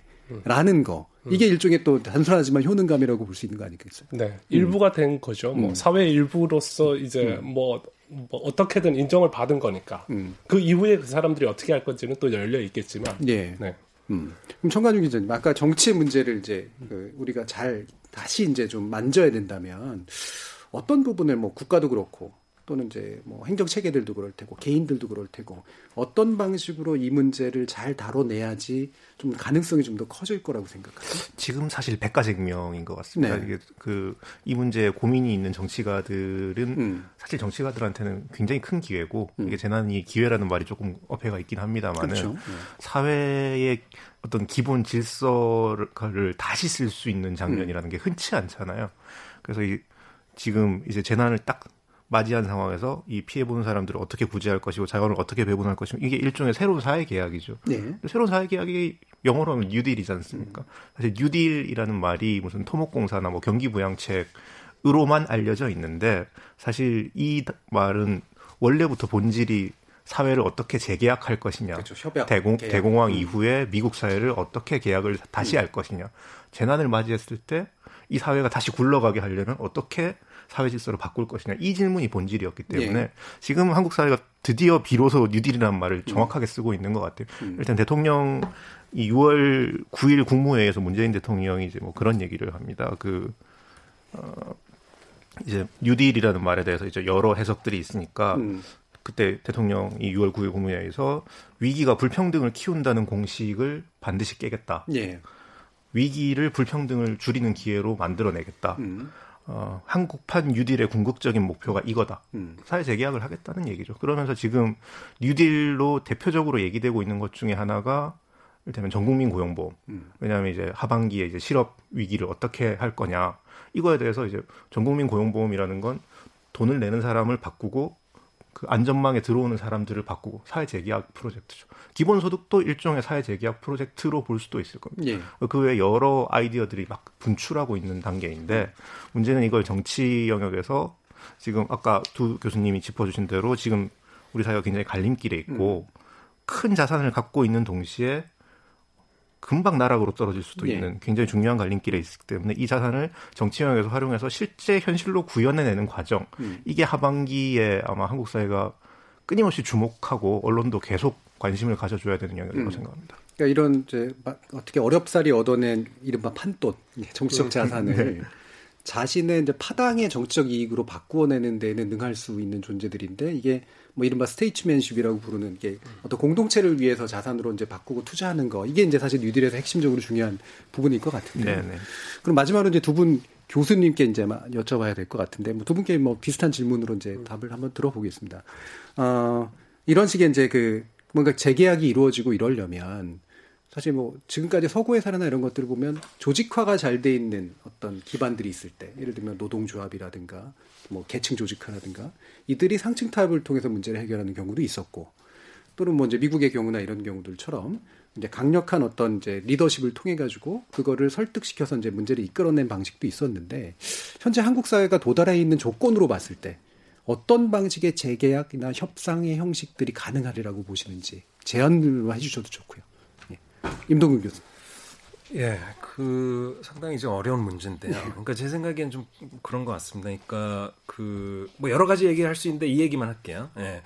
라는 거. 이게 일종의 또 단순하지만 효능감이라고 볼 수 있는 거 아니겠어요? 네. 일부가 된 거죠. 뭐 음. 사회 일부로서 이제 음. 뭐, 뭐, 어떻게든 인정을 받은 거니까. 음. 그 이후에 그 사람들이 어떻게 할 건지는 또 열려 있겠지만. 예. 네. 음. 그럼 청관중 기자님, 아까 정치의 문제를 이제 그 우리가 잘 다시 이제 좀 만져야 된다면 어떤 부분을 뭐 국가도 그렇고 또는 이제 뭐 행정 체계들도 그럴 테고 개인들도 그럴 테고 어떤 방식으로 이 문제를 잘 다뤄내야지 좀 가능성이 좀 더 커질 거라고 생각하세요? 지금 사실 백가쟁명인 것 같습니다. 네. 이게 그 이 문제에 고민이 있는 정치가들은 음. 사실 정치가들한테는 굉장히 큰 기회고 음. 이게 재난이 기회라는 말이 조금 어폐가 있긴 합니다만은 그렇죠. 네. 사회의 어떤 기본 질서를 다시 쓸 수 있는 장면이라는 음. 게 흔치 않잖아요. 그래서 이 지금 이제 재난을 딱 맞이한 상황에서 이 피해 보는 사람들을 어떻게 구제할 것이고 자원을 어떻게 배분할 것이고 이게 일종의 새로운 사회 계약이죠. 네. 새로운 사회 계약이 영어로 하면 뉴딜이지 않습니까? 음. 사실 뉴딜이라는 말이 무슨 토목공사나 뭐 경기부양책으로만 알려져 있는데 사실 이 말은 원래부터 본질이 사회를 어떻게 재계약할 것이냐, 그렇죠. 협약, 대공, 계약. 대공황 음. 이후에 미국 사회를 어떻게 계약을 다시 음. 할 것이냐, 재난을 맞이했을 때 이 사회가 다시 굴러가게 하려면 어떻게 사회 질서를 바꿀 것이냐 이 질문이 본질이었기 때문에 예. 지금 한국 사회가 드디어 비로소 뉴딜이라는 말을 음. 정확하게 쓰고 있는 것 같아요. 음. 일단 대통령 이 6월 9일 국무회의에서 문재인 대통령이 이제 뭐 그런 얘기를 합니다. 그 어, 이제 뉴딜이라는 말에 대해서 이제 여러 해석들이 있으니까 음. 그때 대통령이 6월 9일 국무회의에서 위기가 불평등을 키운다는 공식을 반드시 깨겠다. 예. 위기를 불평등을 줄이는 기회로 만들어내겠다. 음. 어, 한국판 뉴딜의 궁극적인 목표가 이거다. 음. 사회 재계약을 하겠다는 얘기죠. 그러면서 지금 뉴딜로 대표적으로 얘기되고 있는 것 중에 하나가 일테면 전국민 고용보험. 음. 왜냐하면 이제 하반기에 이제 실업 위기를 어떻게 할 거냐. 이거에 대해서 이제 전국민 고용보험이라는 건 돈을 내는 사람을 바꾸고 그 안전망에 들어오는 사람들을 바꾸고 사회 재계약 프로젝트죠. 기본소득도 일종의 사회 재계약 프로젝트로 볼 수도 있을 겁니다. 예. 그 외에 여러 아이디어들이 막 분출하고 있는 단계인데 문제는 이걸 정치 영역에서 지금 아까 두 교수님이 짚어주신 대로 지금 우리 사회가 굉장히 갈림길에 있고 음. 큰 자산을 갖고 있는 동시에 금방 나락으로 떨어질 수도 예. 있는 굉장히 중요한 갈림길에 있기 때문에 이 자산을 정치 영역에서 활용해서 실제 현실로 구현해내는 과정 음. 이게 하반기에 아마 한국 사회가 끊임없이 주목하고 언론도 계속 관심을 가져줘야 되는 영역이라고 음. 생각합니다. 그러니까 이런 이제 어떻게 어렵사리 얻어낸 이른바 판돈 정치적 자산을 네. 자신의 이제 파당의 정치적 이익으로 바꾸어내는 데는 능할 수 있는 존재들인데 이게 뭐 이른바 스테이츠맨십이라고 부르는 게 어떤 공동체를 위해서 자산으로 이제 바꾸고 투자하는 거 이게 이제 사실 뉴딜에서 핵심적으로 중요한 부분일 것 같은데. 네네. 그럼 마지막으로 이제 두 분 교수님께 이제 여쭤봐야 될 것 같은데 뭐 두 분께 뭐 비슷한 질문으로 이제 답을 한번 들어보겠습니다. 어, 이런 식의 이제 그 뭔가 재계약이 이루어지고 이러려면 사실 뭐 지금까지 서구의 사례나 이런 것들을 보면 조직화가 잘 돼 있는 어떤 기반들이 있을 때 예를 들면 노동조합이라든가 뭐 계층 조직화라든가 이들이 상층 타협을 통해서 문제를 해결하는 경우도 있었고 또는 뭐 이제 미국의 경우나 이런 경우들처럼 이제 강력한 어떤 이제 리더십을 통해 가지고 그거를 설득시켜서 이제 문제를 이끌어낸 방식도 있었는데 현재 한국 사회가 도달해 있는 조건으로 봤을 때 어떤 방식의 재계약이나 협상의 형식들이 가능하리라고 보시는지 제안을 해주셔도 좋고요. 임동근 교수. 예, 그 상당히 좀 어려운 문제인데요. 네. 그러니까 제 생각엔 좀 그런 것 같습니다. 그러니까 그 뭐 여러 가지 얘기할 수 있는데 이 얘기만 할게요. 예.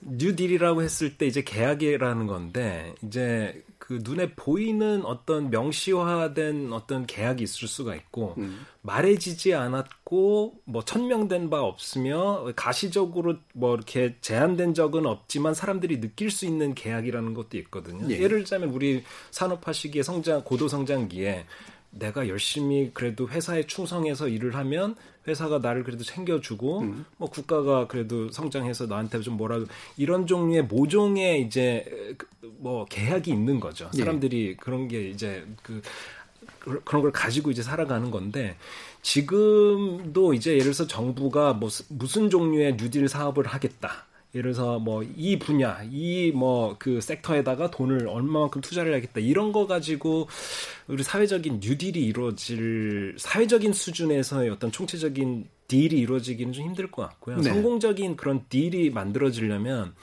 뉴딜이라고 했을 때 이제 계약이라는 건데 이제 그 눈에 보이는 어떤 명시화된 어떤 계약이 있을 수가 있고 음. 말해지지 않았고 뭐 천명된 바 없으며 가시적으로 뭐 이렇게 제한된 적은 없지만 사람들이 느낄 수 있는 계약이라는 것도 있거든요. 예. 를 들자면 우리 산업화 시기에 성장 고도 성장기에 내가 열심히 그래도 회사에 충성해서 일을 하면 회사가 나를 그래도 챙겨주고 음. 뭐 국가가 그래도 성장해서 나한테 좀 뭐라 이런 종류의 모종의 이제 뭐 계약이 있는 거죠. 예. 사람들이 예. 그런 게 이제 그 그런 걸 가지고 이제 살아가는 건데 지금도 이제 예를 들어서 정부가 뭐 무슨 종류의 뉴딜 사업을 하겠다. 예를 들어서 뭐 이 분야, 이 뭐 그 섹터에다가 돈을 얼마만큼 투자를 하겠다. 이런 거 가지고 우리 사회적인 뉴딜이 이루어질 사회적인 수준에서의 어떤 총체적인 딜이 이루어지기는 좀 힘들 것 같고요. 네. 성공적인 그런 딜이 만들어지려면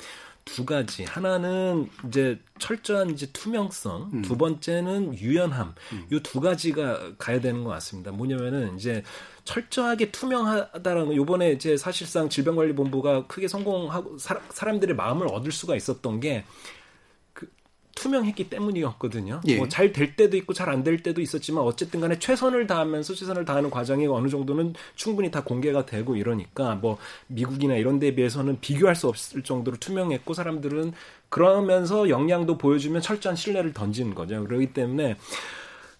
두 가지. 하나는 이제 철저한 이제 투명성, 음. 두 번째는 유연함. 음. 이두 가지가 가야 되는 것 같습니다. 뭐냐면은 이제 철저하게 투명하다라는 요번에 이제 사실상 질병관리본부가 크게 성공하고 사, 사람들의 마음을 얻을 수가 있었던 게 투명했기 때문이었거든요. 예. 뭐잘 될 때도 있고 잘 안 될 때도 있었지만 어쨌든 간에 최선을 다하면서 최선을 다하는 과정이 어느 정도는 충분히 다 공개가 되고 이러니까 뭐 미국이나 이런 데에 비해서는 비교할 수 없을 정도로 투명했고 사람들은 그러면서 역량도 보여주면 철저한 신뢰를 던지는 거죠. 그렇기 때문에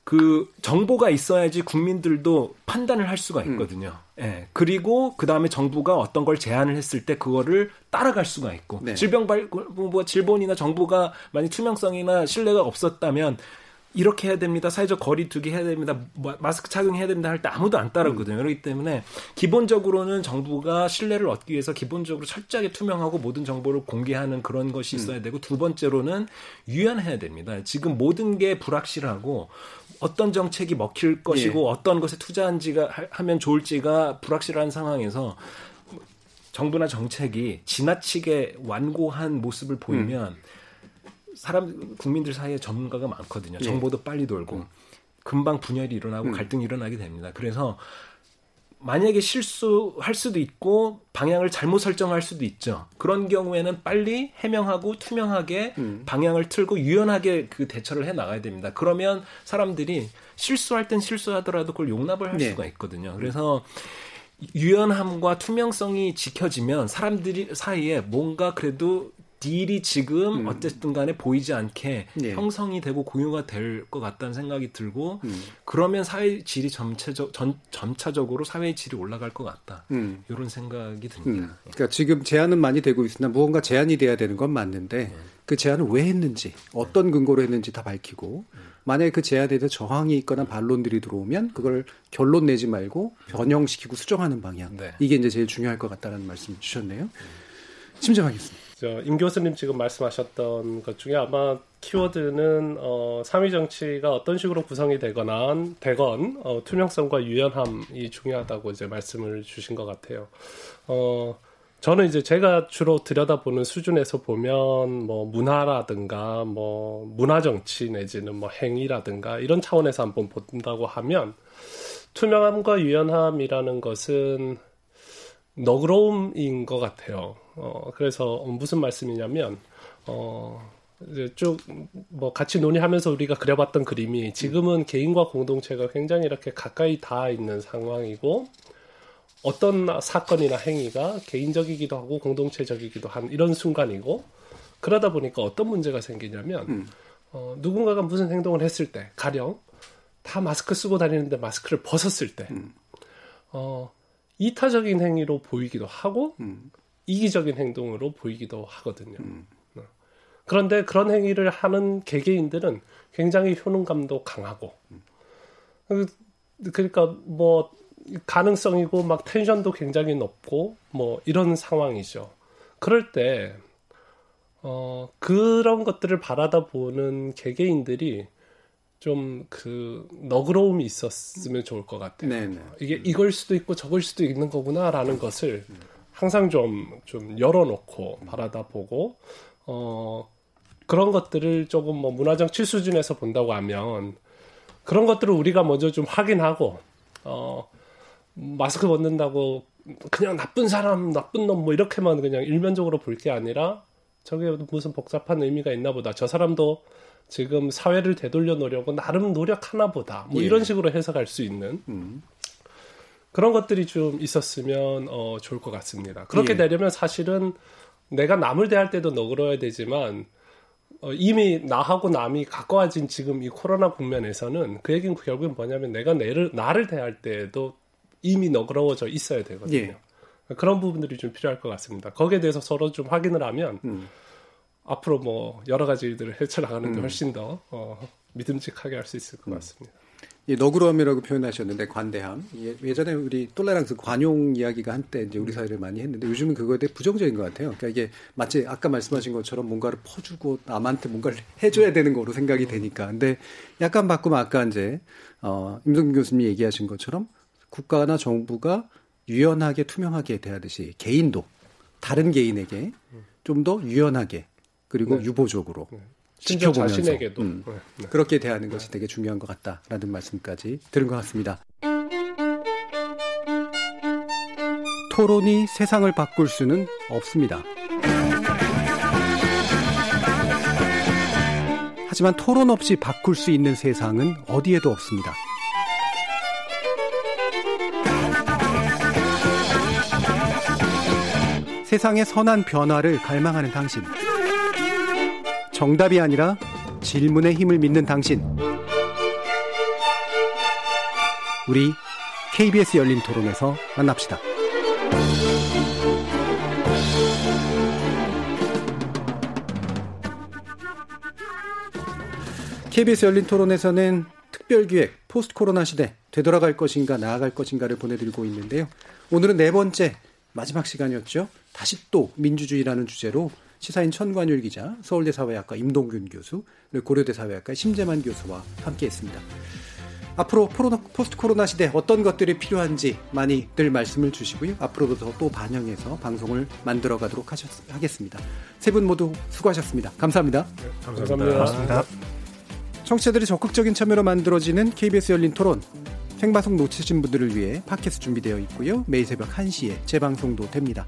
그 정보가 있어야지 국민들도 판단을 할 수가 있거든요. 음. 예. 그리고 그 다음에 정부가 어떤 걸 제안을 했을 때 그거를 따라갈 수가 있고 네. 질병발뭐 질본이나 정부가 만약 투명성이나 신뢰가 없었다면 이렇게 해야 됩니다. 사회적 거리두기 해야 됩니다. 뭐, 마스크 착용해야 됩니다. 할 때 아무도 안 따르거든요. 음. 그렇기 때문에 기본적으로는 정부가 신뢰를 얻기 위해서 기본적으로 철저하게 투명하고 모든 정보를 공개하는 그런 것이 있어야 음. 되고 두 번째로는 유연해야 됩니다. 지금 모든 게 불확실하고 어떤 정책이 먹힐 것이고 예. 어떤 것에 투자한지가 하면 좋을지가 불확실한 상황에서 정부나 정책이 지나치게 완고한 모습을 보이면 음. 사람 국민들 사이에 전문가가 많거든요. 예. 정보도 빨리 돌고 음. 금방 분열이 일어나고 음. 갈등이 일어나게 됩니다. 그래서 만약에 실수할 수도 있고 방향을 잘못 설정할 수도 있죠. 그런 경우에는 빨리 해명하고 투명하게 음. 방향을 틀고 유연하게 그 대처를 해 나가야 됩니다. 그러면 사람들이 실수할 땐 실수하더라도 그걸 용납을 할 네. 수가 있거든요. 그래서 유연함과 투명성이 지켜지면 사람들이 사이에 뭔가 그래도 딜이 지금 음. 어쨌든 간에 보이지 않게 네. 형성이 되고 공유가 될 것 같다는 생각이 들고 음. 그러면 사회 질이 점차적, 전, 점차적으로 사회 질이 올라갈 것 같다. 음. 이런 생각이 듭니다. 음. 그러니까 지금 제안은 많이 되고 있으나 무언가 제안이 돼야 되는 건 맞는데 네. 그 제안을 왜 했는지 어떤 근거로 했는지 다 밝히고 음. 만약에 그 제안에 대해서 저항이 있거나 반론들이 들어오면 그걸 결론 내지 말고 변형시키고 수정하는 방향 네. 이게 이제 제일 중요할 것 같다는 말씀 주셨네요. 심정하겠습니다. 임 교수님 지금 말씀하셨던 것 중에 아마 키워드는 어, 삼위 정치가 어떤 식으로 구성이 되거나 되건 어, 투명성과 유연함이 중요하다고 이제 말씀을 주신 것 같아요. 어, 저는 이제 제가 주로 들여다보는 수준에서 보면 뭐 문화라든가 뭐 문화 정치 내지는 뭐 행위라든가 이런 차원에서 한번 본다고 하면 투명함과 유연함이라는 것은 너그러움인 것 같아요. 어, 그래서 무슨 말씀이냐면, 어, 이제 쭉 뭐 같이 논의하면서 우리가 그려봤던 그림이 지금은 개인과 공동체가 굉장히 이렇게 가까이 닿아 있는 상황이고 어떤 사건이나 행위가 개인적이기도 하고 공동체적이기도 한 이런 순간이고 그러다 보니까 어떤 문제가 생기냐면 음. 어, 누군가가 무슨 행동을 했을 때 가령 다 마스크 쓰고 다니는데 마스크를 벗었을 때 음. 어, 이타적인 행위로 보이기도 하고 음. 이기적인 행동으로 보이기도 하거든요. 음. 어. 그런데 그런 행위를 하는 개개인들은 굉장히 효능감도 강하고 음. 그러니까 뭐 가능성이고 막 텐션도 굉장히 높고 뭐 이런 상황이죠. 그럴 때 어, 그런 것들을 바라다 보는 개개인들이 좀 그 너그러움이 있었으면 좋을 것 같아요. 네네. 이게 이걸 수도 있고 저걸 수도 있는 거구나라는 것을 항상 좀, 좀 열어놓고 바라다 보고, 어, 그런 것들을 조금 뭐 문화정치 수준에서 본다고 하면 그런 것들을 우리가 먼저 좀 확인하고, 어, 마스크 벗는다고 그냥 나쁜 사람, 나쁜 놈 뭐 이렇게만 그냥 일면적으로 볼 게 아니라 저게 무슨 복잡한 의미가 있나 보다. 저 사람도 지금 사회를 되돌려 놓으려고 나름 노력하나 보다. 뭐 예. 이런 식으로 해석할 수 있는 음. 그런 것들이 좀 있었으면 어, 좋을 것 같습니다. 그렇게 예. 되려면 사실은 내가 남을 대할 때도 너그러야 되지만 어, 이미 나하고 남이 가까워진 지금 이 코로나 국면에서는 그 얘기는 결국은 뭐냐면 내가 내를, 나를 대할 때에도 이미 너그러워져 있어야 되거든요. 예. 그런 부분들이 좀 필요할 것 같습니다. 거기에 대해서 서로 좀 확인을 하면 음. 앞으로 뭐 여러 가지 일들을 헤쳐나가는데 음. 훨씬 더 어, 믿음직하게 할 수 있을 것 음. 같습니다. 이 너그러움이라고 표현하셨는데 관대함. 예전에 우리 똘레랑스 관용 이야기가 한때 이제 우리 사회를 많이 했는데 요즘은 그거에 대해 부정적인 것 같아요. 그러니까 이게 마치 아까 말씀하신 것처럼 뭔가를 퍼주고 남한테 뭔가를 해줘야 되는 거로 생각이 되니까. 근데 약간 바꾸면 아까 이제 어 임성균 교수님이 얘기하신 것처럼 국가나 정부가 유연하게 투명하게 대하듯이 개인도 다른 개인에게 좀 더 유연하게 그리고 네. 유보적으로 네. 지켜보면서 자신에게도 음, 네. 네. 그렇게 대하는 것이 되게 중요한 것 같다라는 말씀까지 들은 것 같습니다. 토론이 세상을 바꿀 수는 없습니다. 하지만 토론 없이 바꿀 수 있는 세상은 어디에도 없습니다. 세상의 선한 변화를 갈망하는 당신. 정답이 아니라 질문의 힘을 믿는 당신. 우리 KBS 열린 토론에서 만납시다. KBS 열린 토론에서는 특별기획 포스트 코로나 시대 되돌아갈 것인가 나아갈 것인가를 보내드리고 있는데요. 오늘은 네 번째 마지막 시간이었죠. 다시 또 민주주의라는 주제로 시사인 천관율 기자, 서울대 사회학과 임동균 교수, 고려대 사회학과 심재만 교수와 함께했습니다. 앞으로 포로나, 포스트 코로나 시대 어떤 것들이 필요한지 많이들 말씀을 주시고요. 앞으로도 더 또 반영해서 방송을 만들어 가도록 하셨, 하겠습니다. 세 분 모두 수고하셨습니다. 감사합니다. 네, 감사합니다. 감사합니다. 청취자들이 적극적인 참여로 만들어지는 KBS 열린 토론. 생방송 놓치신 분들을 위해 팟캐스트 준비되어 있고요. 매일 새벽 1시에 재방송도 됩니다.